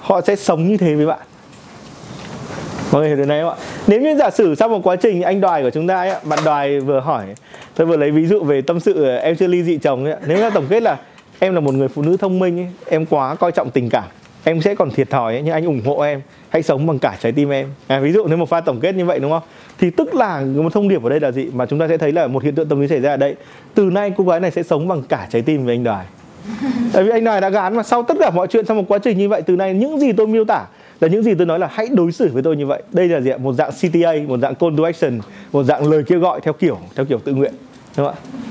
họ sẽ sống như thế với bạn. Mọi người hiểu điều này không ạ? Nếu như giả sử sau một quá trình anh đoài của chúng ta ấy, bạn đoài vừa hỏi tôi vừa lấy ví dụ về tâm sự à, em chưa ly dị chồng ấy. nếu như tổng kết là em là một người phụ nữ thông minh ấy, em quá coi trọng tình cảm em sẽ còn thiệt thòi ấy, nhưng anh ủng hộ em. Hãy sống bằng cả trái tim em. À, ví dụ nếu một pha tổng kết như vậy đúng không? Thì tức là một thông điệp ở đây là gì? Mà chúng ta sẽ thấy là một hiện tượng tâm lý xảy ra ở đây. Từ nay cô gái này sẽ sống bằng cả trái tim với anh đoài. [LAUGHS] Tại vì anh đoài đã gán mà sau tất cả mọi chuyện trong một quá trình như vậy từ nay những gì tôi miêu tả là những gì tôi nói là hãy đối xử với tôi như vậy. Đây là gì một dạng CTA một dạng call to action một dạng lời kêu gọi theo kiểu theo kiểu tự nguyện. Đúng không ạ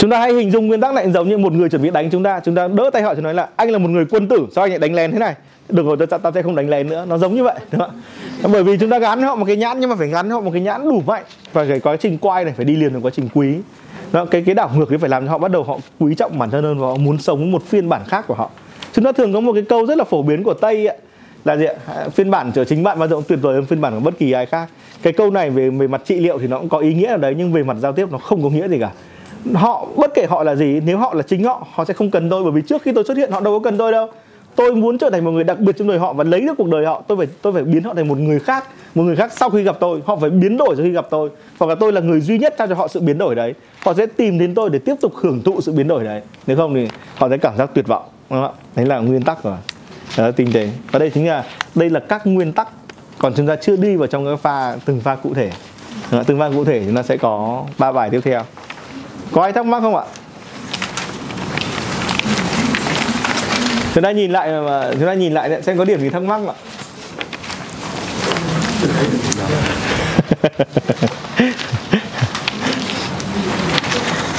chúng ta hãy hình dung nguyên tắc này giống như một người chuẩn bị đánh chúng ta chúng ta đỡ tay họ chúng nói là anh là một người quân tử sao anh lại đánh lén thế này? Được rồi tao tao sẽ không đánh lén nữa nó giống như vậy đúng không bởi vì chúng ta gắn họ một cái nhãn nhưng mà phải gắn họ một cái nhãn đủ mạnh và cái quá trình quay này phải đi liền với quá trình quý. Đó, cái cái đảo ngược ấy phải làm cho họ bắt đầu họ quý trọng bản thân hơn và họ muốn sống một phiên bản khác của họ. Chúng ta thường có một cái câu rất là phổ biến của tây ấy, là gì ạ? À, phiên bản của chính bạn bao giờ cũng tuyệt vời hơn phiên bản của bất kỳ ai khác. Cái câu này về về mặt trị liệu thì nó cũng có ý nghĩa ở đấy nhưng về mặt giao tiếp nó không có nghĩa gì cả họ, bất kể họ là gì, nếu họ là chính họ họ sẽ không cần tôi. Bởi vì trước khi tôi xuất hiện, họ đâu có cần tôi đâu. Tôi muốn trở thành một người đặc biệt trong đời họ và lấy được cuộc đời họ. Tôi phải tôi phải biến họ thành một người khác, một người khác sau khi gặp tôi. Họ phải biến đổi sau khi gặp tôi. Hoặc là tôi là người duy nhất trao cho họ sự biến đổi đấy. Họ sẽ tìm đến tôi để tiếp tục hưởng thụ sự biến đổi đấy. Nếu không thì họ sẽ cảm giác tuyệt vọng, đúng không ạ? Đấy là nguyên tắc rồi đó là tinh tế. Và đây chính là, đây là các nguyên tắc. Còn chúng ta chưa đi vào trong các pha, từng pha cụ thể. Từng pha cụ thể chúng ta sẽ có ba bài tiếp theo có ai thắc mắc không ạ? Chúng ta nhìn lại mà chúng ta nhìn lại xem có điểm gì thắc mắc không ạ? [LAUGHS]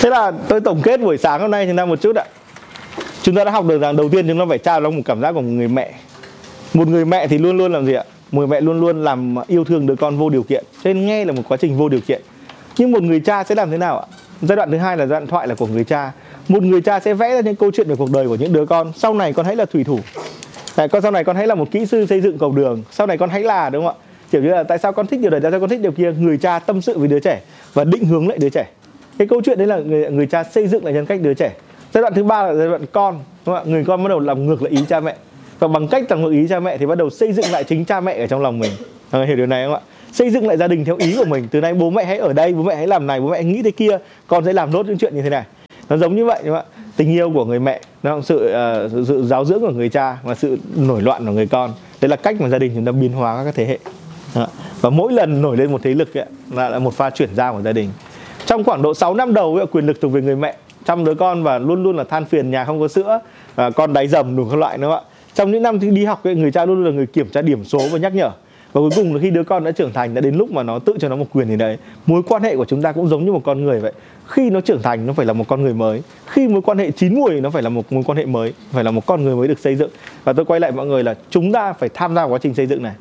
Thế là tôi tổng kết buổi sáng hôm nay chúng ta một chút ạ. Chúng ta đã học được rằng đầu tiên chúng ta phải trao nó một cảm giác của một người mẹ. Một người mẹ thì luôn luôn làm gì ạ? Một người mẹ luôn luôn làm yêu thương đứa con vô điều kiện. Cho nên nghe là một quá trình vô điều kiện. Nhưng một người cha sẽ làm thế nào ạ? Giai đoạn thứ hai là giai đoạn thoại là của người cha. Một người cha sẽ vẽ ra những câu chuyện về cuộc đời của những đứa con. Sau này con hãy là thủy thủ. Tại con sau này con hãy là một kỹ sư xây dựng cầu đường. Sau này con hãy là đúng không ạ? Kiểu như là tại sao con thích điều này tại sao con thích điều kia? Người cha tâm sự với đứa trẻ và định hướng lại đứa trẻ. Cái câu chuyện đấy là người, người cha xây dựng lại nhân cách đứa trẻ. Giai đoạn thứ ba là giai đoạn con đúng không ạ? Người con bắt đầu làm ngược lại ý cha mẹ. Và bằng cách làm ngược ý cha mẹ thì bắt đầu xây dựng lại chính cha mẹ ở trong lòng mình. À, hiểu điều này không ạ? Xây dựng lại gia đình theo ý của mình. Từ nay bố mẹ hãy ở đây bố mẹ hãy làm này bố mẹ hãy nghĩ thế kia. Con sẽ làm nốt những chuyện như thế này. Nó giống như vậy đúng không ạ? Tình yêu của người mẹ nó là sự, uh, sự sự giáo dưỡng của người cha và sự nổi loạn của người con. Đấy là cách mà gia đình chúng ta biến hóa các thế hệ. Đó. và mỗi lần nổi lên một thế lực ấy, là, là một pha chuyển giao của gia đình. Trong khoảng độ 6 năm đầu ấy, quyền lực thuộc về người mẹ. Chăm đứa con và luôn luôn là than phiền nhà không có sữa và con đáy dầm đủ các loại nữa ạ? Trong những năm đi học ấy, người cha luôn luôn là người kiểm tra điểm số và nhắc nhở và cuối cùng là khi đứa con đã trưởng thành đã đến lúc mà nó tự cho nó một quyền thì đấy mối quan hệ của chúng ta cũng giống như một con người vậy. Khi nó trưởng thành nó phải là một con người mới. Khi mối quan hệ chín mùi nó phải là một mối quan hệ mới phải là một con người mới được xây dựng. Và tôi quay lại mọi người là chúng ta phải tham gia quá trình xây dựng này.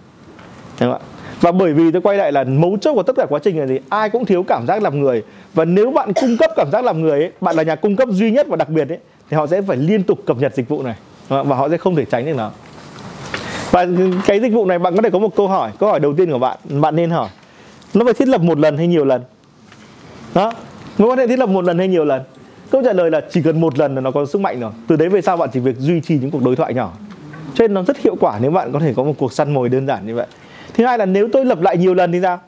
Đúng không ạ? Và bởi vì tôi quay lại là mấu chốt của tất cả quá trình là gì? Ai cũng thiếu cảm giác làm người. Và nếu bạn cung cấp cảm giác làm người ấy, bạn là nhà cung cấp duy nhất và đặc biệt ấy thì họ sẽ phải liên tục cập nhật dịch vụ này. Và họ sẽ không thể tránh được nó và cái dịch vụ này bạn có thể có một câu hỏi câu hỏi đầu tiên của bạn bạn nên hỏi, nó phải thiết lập một lần hay nhiều lần? Đó mối quan hệ thiết lập một lần hay nhiều lần? Câu trả lời là chỉ cần một lần là nó có sức mạnh rồi. Từ đấy về sau bạn chỉ việc duy trì những cuộc đối thoại nhỏ. Cho nên nó rất hiệu quả nếu bạn có thể có một cuộc săn mồi đơn giản như vậy. Thứ hai là nếu tôi lập lại nhiều lần thì sao?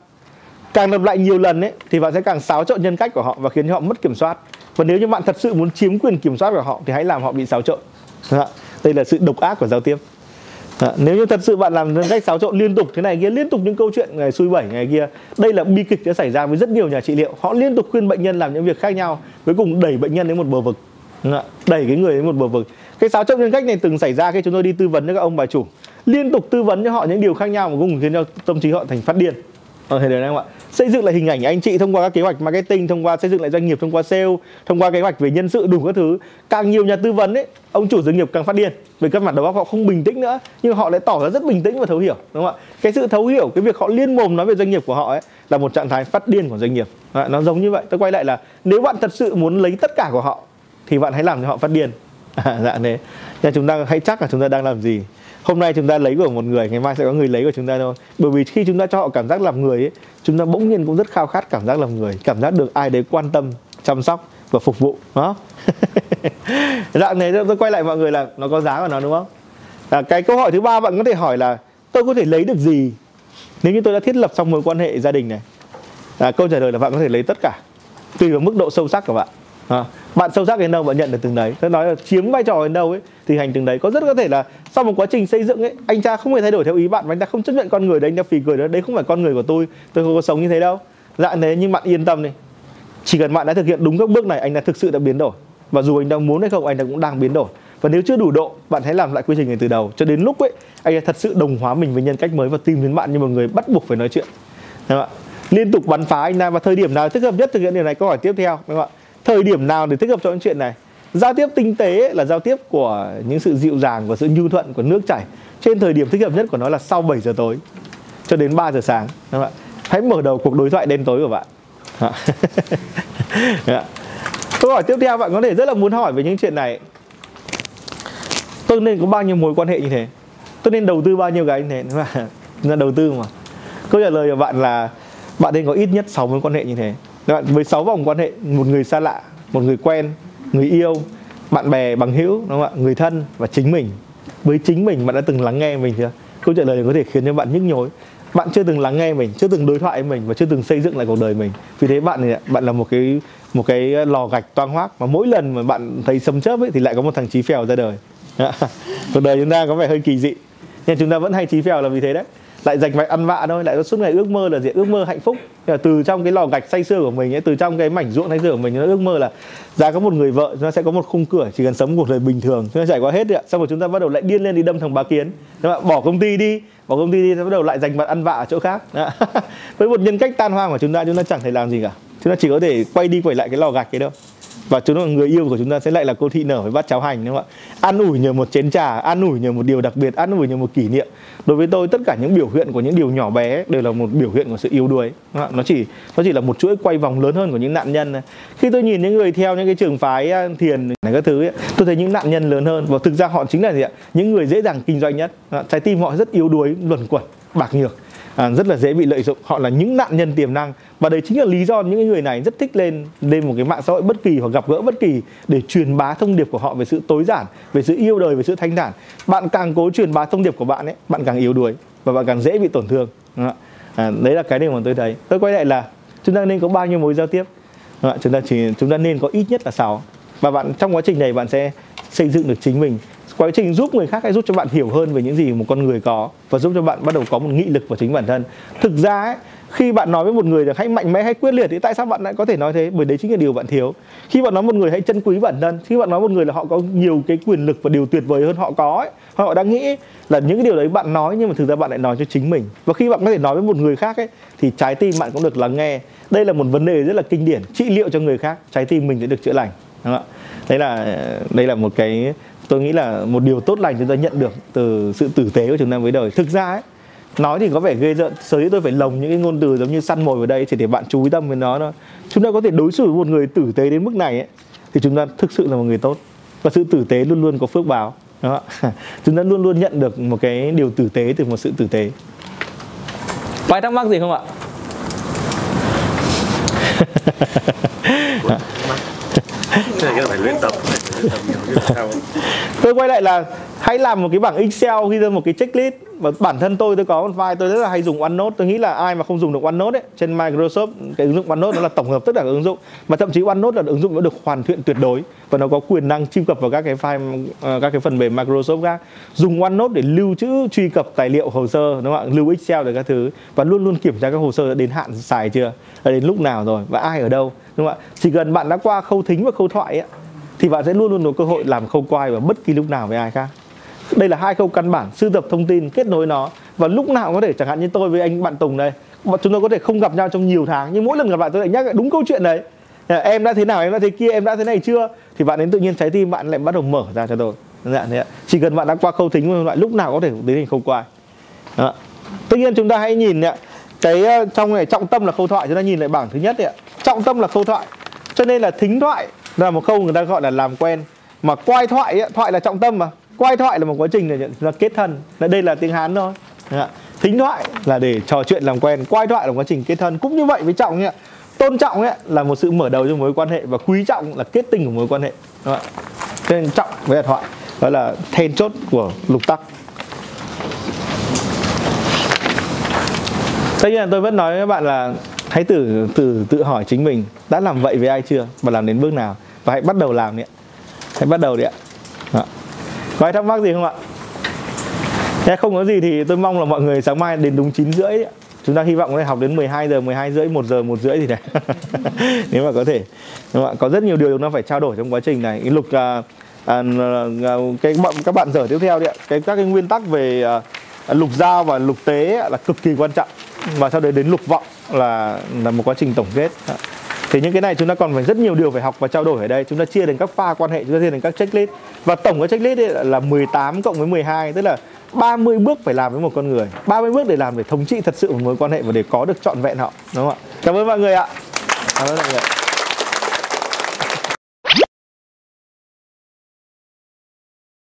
Càng lập lại nhiều lần ấy, thì bạn sẽ càng xáo trộn nhân cách của họ và khiến cho họ mất kiểm soát. Và nếu như bạn thật sự muốn chiếm quyền kiểm soát của họ, thì hãy làm họ bị xáo trộn. Đây là sự độc ác của giao tiếp. À, nếu như thật sự bạn làm nhân cách xáo trộn liên tục thế này kia liên tục những câu chuyện ngày xui bảy ngày kia đây là bi kịch đã xảy ra với rất nhiều nhà trị liệu. Họ liên tục khuyên bệnh nhân làm những việc khác nhau cuối cùng đẩy bệnh nhân đến một bờ vực. Dạ, đẩy cái người đến một bờ vực. Cái xáo trộn nhân cách này từng xảy ra khi chúng tôi đi tư vấn cho các ông bà chủ. Liên tục tư vấn cho họ những điều khác nhau mà cùng khiến cho tâm trí họ thành phát điên. Ở thế đấy không ạ xây dựng lại hình ảnh anh chị thông qua các kế hoạch marketing thông qua xây dựng lại doanh nghiệp thông qua sale thông qua kế hoạch về nhân sự đủ các thứ. Càng nhiều nhà tư vấn ấy ông chủ doanh nghiệp càng phát điên. Về các mặt đầu óc họ không bình tĩnh nữa nhưng họ lại tỏ ra rất bình tĩnh và thấu hiểu đúng không ạ? Cái sự thấu hiểu cái việc họ liên mồm nói về doanh nghiệp của họ ấy là một trạng thái phát điên của doanh nghiệp. Nó giống như vậy. Tôi quay lại là nếu bạn thật sự muốn lấy tất cả của họ thì bạn hãy làm cho họ phát điên. À, [LAUGHS] dạ thế. Nhưng chúng ta hãy chắc là chúng ta đang làm gì? Hôm nay chúng ta lấy của một người ngày mai sẽ có người lấy của chúng ta thôi. Bởi vì khi chúng ta cho họ cảm giác làm người ấy chúng ta bỗng nhiên cũng rất khao khát cảm giác làm người cảm giác được ai đấy quan tâm chăm sóc và phục vụ đó [LAUGHS] dạng này tôi quay lại mọi người là nó có giá của nó đúng không? À, cái câu hỏi thứ ba bạn có thể hỏi là tôi có thể lấy được gì? Nếu như tôi đã thiết lập xong mối quan hệ gia đình này. À, câu trả lời là bạn có thể lấy tất cả tùy vào mức độ sâu sắc của bạn. À, bạn sâu sắc đến đâu bạn nhận được từng đấy. Tôi nói là chiếm vai trò đến đâu ấy, thì hành từng đấy. Có rất có thể là sau một quá trình xây dựng ấy, anh cha không hề thay đổi theo ý bạn và anh ta không chấp nhận con người đấy, anh ta phì cười đó, đấy không phải con người của tôi tôi không có sống như thế đâu. Dạ thế nhưng bạn yên tâm đi. Chỉ cần bạn đã thực hiện đúng các bước này, anh đã thực sự đã biến đổi. Và dù anh đang muốn hay không, anh ta cũng đang biến đổi. Và nếu chưa đủ độ, bạn hãy làm lại quy trình này từ đầu. Cho đến lúc ấy, anh thật sự đồng hóa mình với nhân cách mới và tìm đến bạn như một người bắt buộc phải nói chuyện. Đúng không ạ? Liên tục bắn phá anh ta và thời điểm nào thích hợp nhất thực hiện điều này. Câu hỏi tiếp theo, đúng không ạ? Thời điểm nào để thích hợp cho những chuyện này? Giao tiếp tinh tế là giao tiếp của những sự dịu dàng của sự nhu thuận của nước chảy. Trên thời điểm thích hợp nhất của nó là sau 7 giờ tối cho đến 3 giờ sáng. Các bạn hãy mở đầu cuộc đối thoại đêm tối của bạn. [LAUGHS] Dạ. Câu hỏi tiếp theo bạn có thể rất là muốn hỏi về những chuyện này. Tôi nên có bao nhiêu mối quan hệ như thế? Tôi nên đầu tư bao nhiêu cái như thế? Là dạ, đầu tư mà. Câu trả lời của bạn là bạn nên có ít nhất 6 mối quan hệ như thế các bạn, với 6 vòng quan hệ, một người xa lạ, một người quen, người yêu, bạn bè bằng hữu, đúng không ạ? Người thân và chính mình. Với chính mình, bạn đã từng lắng nghe mình chưa? Câu trả lời này có thể khiến cho bạn nhức nhối. Bạn chưa từng lắng nghe mình, chưa từng đối thoại với mình và chưa từng xây dựng lại cuộc đời mình. Vì thế bạn này bạn là một cái một cái lò gạch toang hoác mà mỗi lần mà bạn thấy sấm chớp ấy thì lại có một thằng chí phèo ra đời. [LAUGHS] Cuộc đời chúng ta có vẻ hơi kỳ dị. Nhưng chúng ta vẫn hay chí phèo là vì thế đấy lại dành vạch ăn vạ thôi, lại có suốt ngày ước mơ là gì? Ước mơ hạnh phúc. Là từ trong cái lò gạch say sưa của mình ấy, từ trong cái mảnh ruộng say sưa của mình, nó ước mơ là ra có một người vợ chúng ta sẽ có một khung cửa, chỉ cần sống cuộc đời bình thường chúng ta trải qua hết rồi xong rồi chúng ta bắt đầu lại điên lên đi đâm thằng bá kiến. Đúng bỏ công ty đi, bỏ công ty đi bắt đầu lại dành vặt ăn vạ ở chỗ khác. [LAUGHS] Với một nhân cách tan hoang của chúng ta chúng ta chẳng thể làm gì cả. Chúng ta chỉ có thể quay đi quay lại cái lò gạch ấy đâu và chúng ta, người yêu của chúng ta sẽ lại là cô thị nở với bát cháo hành, đúng không ạ? An ủi nhờ một chén trà, an ủi nhờ một điều đặc biệt, an ủi nhờ một kỷ niệm đối với tôi tất cả những biểu hiện của những điều nhỏ bé đều là một biểu hiện của sự yếu đuối. Nó chỉ nó chỉ là một chuỗi quay vòng lớn hơn của những nạn nhân khi tôi nhìn những người theo những cái trường phái thiền này các thứ ấy, tôi thấy những nạn nhân lớn hơn. Và thực ra họ chính là gì ạ? Những người dễ dàng kinh doanh nhất. Trái tim họ rất yếu đuối luẩn quẩn bạc nhược à, rất là dễ bị lợi dụng. Họ là những nạn nhân tiềm năng. Và đấy chính là lý do những người này rất thích lên lên một cái mạng xã hội bất kỳ hoặc gặp gỡ bất kỳ để truyền bá thông điệp của họ về sự tối giản về sự yêu đời về sự thanh thản. Bạn càng cố truyền bá thông điệp của bạn ấy bạn càng yếu đuối và bạn càng dễ bị tổn thương. À, đấy là cái điều mà tôi thấy. Tôi quay lại là chúng ta nên có bao nhiêu mối giao tiếp? Chúng ta chỉ chúng ta nên có ít nhất là 6 và bạn trong quá trình này bạn sẽ xây dựng được chính mình quá trình giúp người khác hay giúp cho bạn hiểu hơn về những gì một con người có và giúp cho bạn bắt đầu có một nghị lực vào chính bản thân. Thực ra ấy, khi bạn nói với một người được hãy mạnh mẽ hay quyết liệt thì tại sao bạn lại có thể nói thế? Bởi đấy chính là điều bạn thiếu. Khi bạn nói một người hãy trân quý bản thân khi bạn nói một người là họ có nhiều cái quyền lực và điều tuyệt vời hơn họ có ấy, họ đang nghĩ là những cái điều đấy bạn nói nhưng mà thực ra bạn lại nói cho chính mình. Và khi bạn có thể nói với một người khác ấy thì trái tim bạn cũng được lắng nghe. Đây là một vấn đề rất là kinh điển trị liệu cho người khác trái tim mình sẽ được chữa lành. Đúng không ạ? Đấy là đây là một cái tôi nghĩ là một điều tốt lành chúng ta nhận được từ sự tử tế của chúng ta với đời thực ra ấy nói thì có vẻ ghê rợn sở dĩ tôi phải lồng những cái ngôn từ giống như săn mồi vào đây chỉ để bạn chú ý tâm với nó thôi chúng ta có thể đối xử với một người tử tế đến mức này ấy, thì chúng ta thực sự là một người tốt và sự tử tế luôn luôn có phước báo đó chúng ta luôn luôn nhận được một cái điều tử tế từ một sự tử tế có ai thắc mắc gì không ạ cái này phải luyện tập tôi quay lại là hãy làm một cái bảng Excel ghi ra một cái checklist. Và bản thân tôi tôi có một file tôi rất là hay dùng OneNote. Tôi nghĩ là ai mà không dùng được OneNote ấy trên Microsoft cái ứng dụng OneNote nó là tổng hợp tất cả các ứng dụng. Mà thậm chí OneNote là ứng dụng nó được hoàn thiện tuyệt đối và nó có quyền năng truy cập vào các cái file ờ, các cái phần mềm Microsoft khác. Dùng OneNote để lưu trữ truy cập tài liệu hồ sơ đúng không ạ? Lưu Excel để các thứ. Và luôn luôn kiểm tra các hồ sơ đã đến hạn xài chưa? Đến lúc nào rồi? Và ai ở đâu? Đúng không ạ? Chỉ cần bạn đã qua khâu thính và khâu thoại ấy, thì bạn sẽ luôn luôn có cơ hội làm khâu quay vào bất kỳ lúc nào với ai khác. Đây là hai khâu căn bản sưu tập thông tin kết nối nó. Và lúc nào có thể chẳng hạn như tôi với anh bạn Tùng đây chúng tôi có thể không gặp nhau trong nhiều tháng nhưng mỗi lần gặp lại tôi lại nhắc lại đúng câu chuyện đấy. Em đã thế nào em đã thế kia em đã thế này chưa? Thì bạn đến tự nhiên trái tim bạn lại bắt đầu mở ra cho tôi. Dạ, thế ạ. chỉ cần bạn đã qua khâu thính loại lúc nào có thể tiến hành khâu quay. Đó. tất nhiên chúng ta hãy nhìn ạ cái ờ, trong này trọng tâm là khâu thoại chúng ta nhìn lại bảng thứ nhất ạ. Trọng tâm là khâu thoại. Cho nên là thính thoại là một khâu người ta gọi là làm quen. Mà quay thoại ấy, thoại là trọng tâm mà. Quay thoại là một quá trình để là kết thân. Là đây là tiếng hán thôi. Thính thoại là để trò chuyện làm quen. Quay thoại là quá trình kết thân. Cũng như vậy với trọng ấy, tôn trọng ấy là một sự mở đầu cho mối quan hệ và quý trọng là kết tinh của mối quan hệ. Cho nên trọng với thoại đó là then chốt của lục tắc. Tất nhiên tôi vẫn nói với các bạn là hãy tự tự tự hỏi chính mình đã làm vậy với ai chưa? Và làm đến bước nào? Và hãy bắt đầu làm đi ạ. Hãy bắt đầu đi ạ. Đó. có ai thắc mắc gì không ạ? Nếu không có gì thì tôi mong là mọi người sáng mai đến đúng 9 rưỡi đấy. Chúng ta hy vọng có thể học đến 12 giờ, 12 rưỡi, 1 giờ, 1 rưỡi gì này [LAUGHS] Nếu mà có thể. Đúng không? Có rất nhiều điều chúng ta phải trao đổi trong quá trình này. Cái lục à, à, à cái bọn các bạn dở tiếp theo đi ạ. Cái các cái nguyên tắc về à, lục giao và lục tế là cực kỳ quan trọng. Và sau đấy đến lục vọng là là một quá trình tổng kết. Thì những cái này chúng ta còn phải rất nhiều điều phải học và trao đổi ở đây. Chúng ta chia thành các pha quan hệ, chúng ta chia thành các checklist. Và tổng cái checklist ấy là 18 cộng với 12 tức là 30 bước phải làm với một con người. 30 bước để làm để thống trị thật sự một mối quan hệ và để có được trọn vẹn họ. Đúng không ạ? Cảm ơn mọi người ạ. Cảm ơn mọi người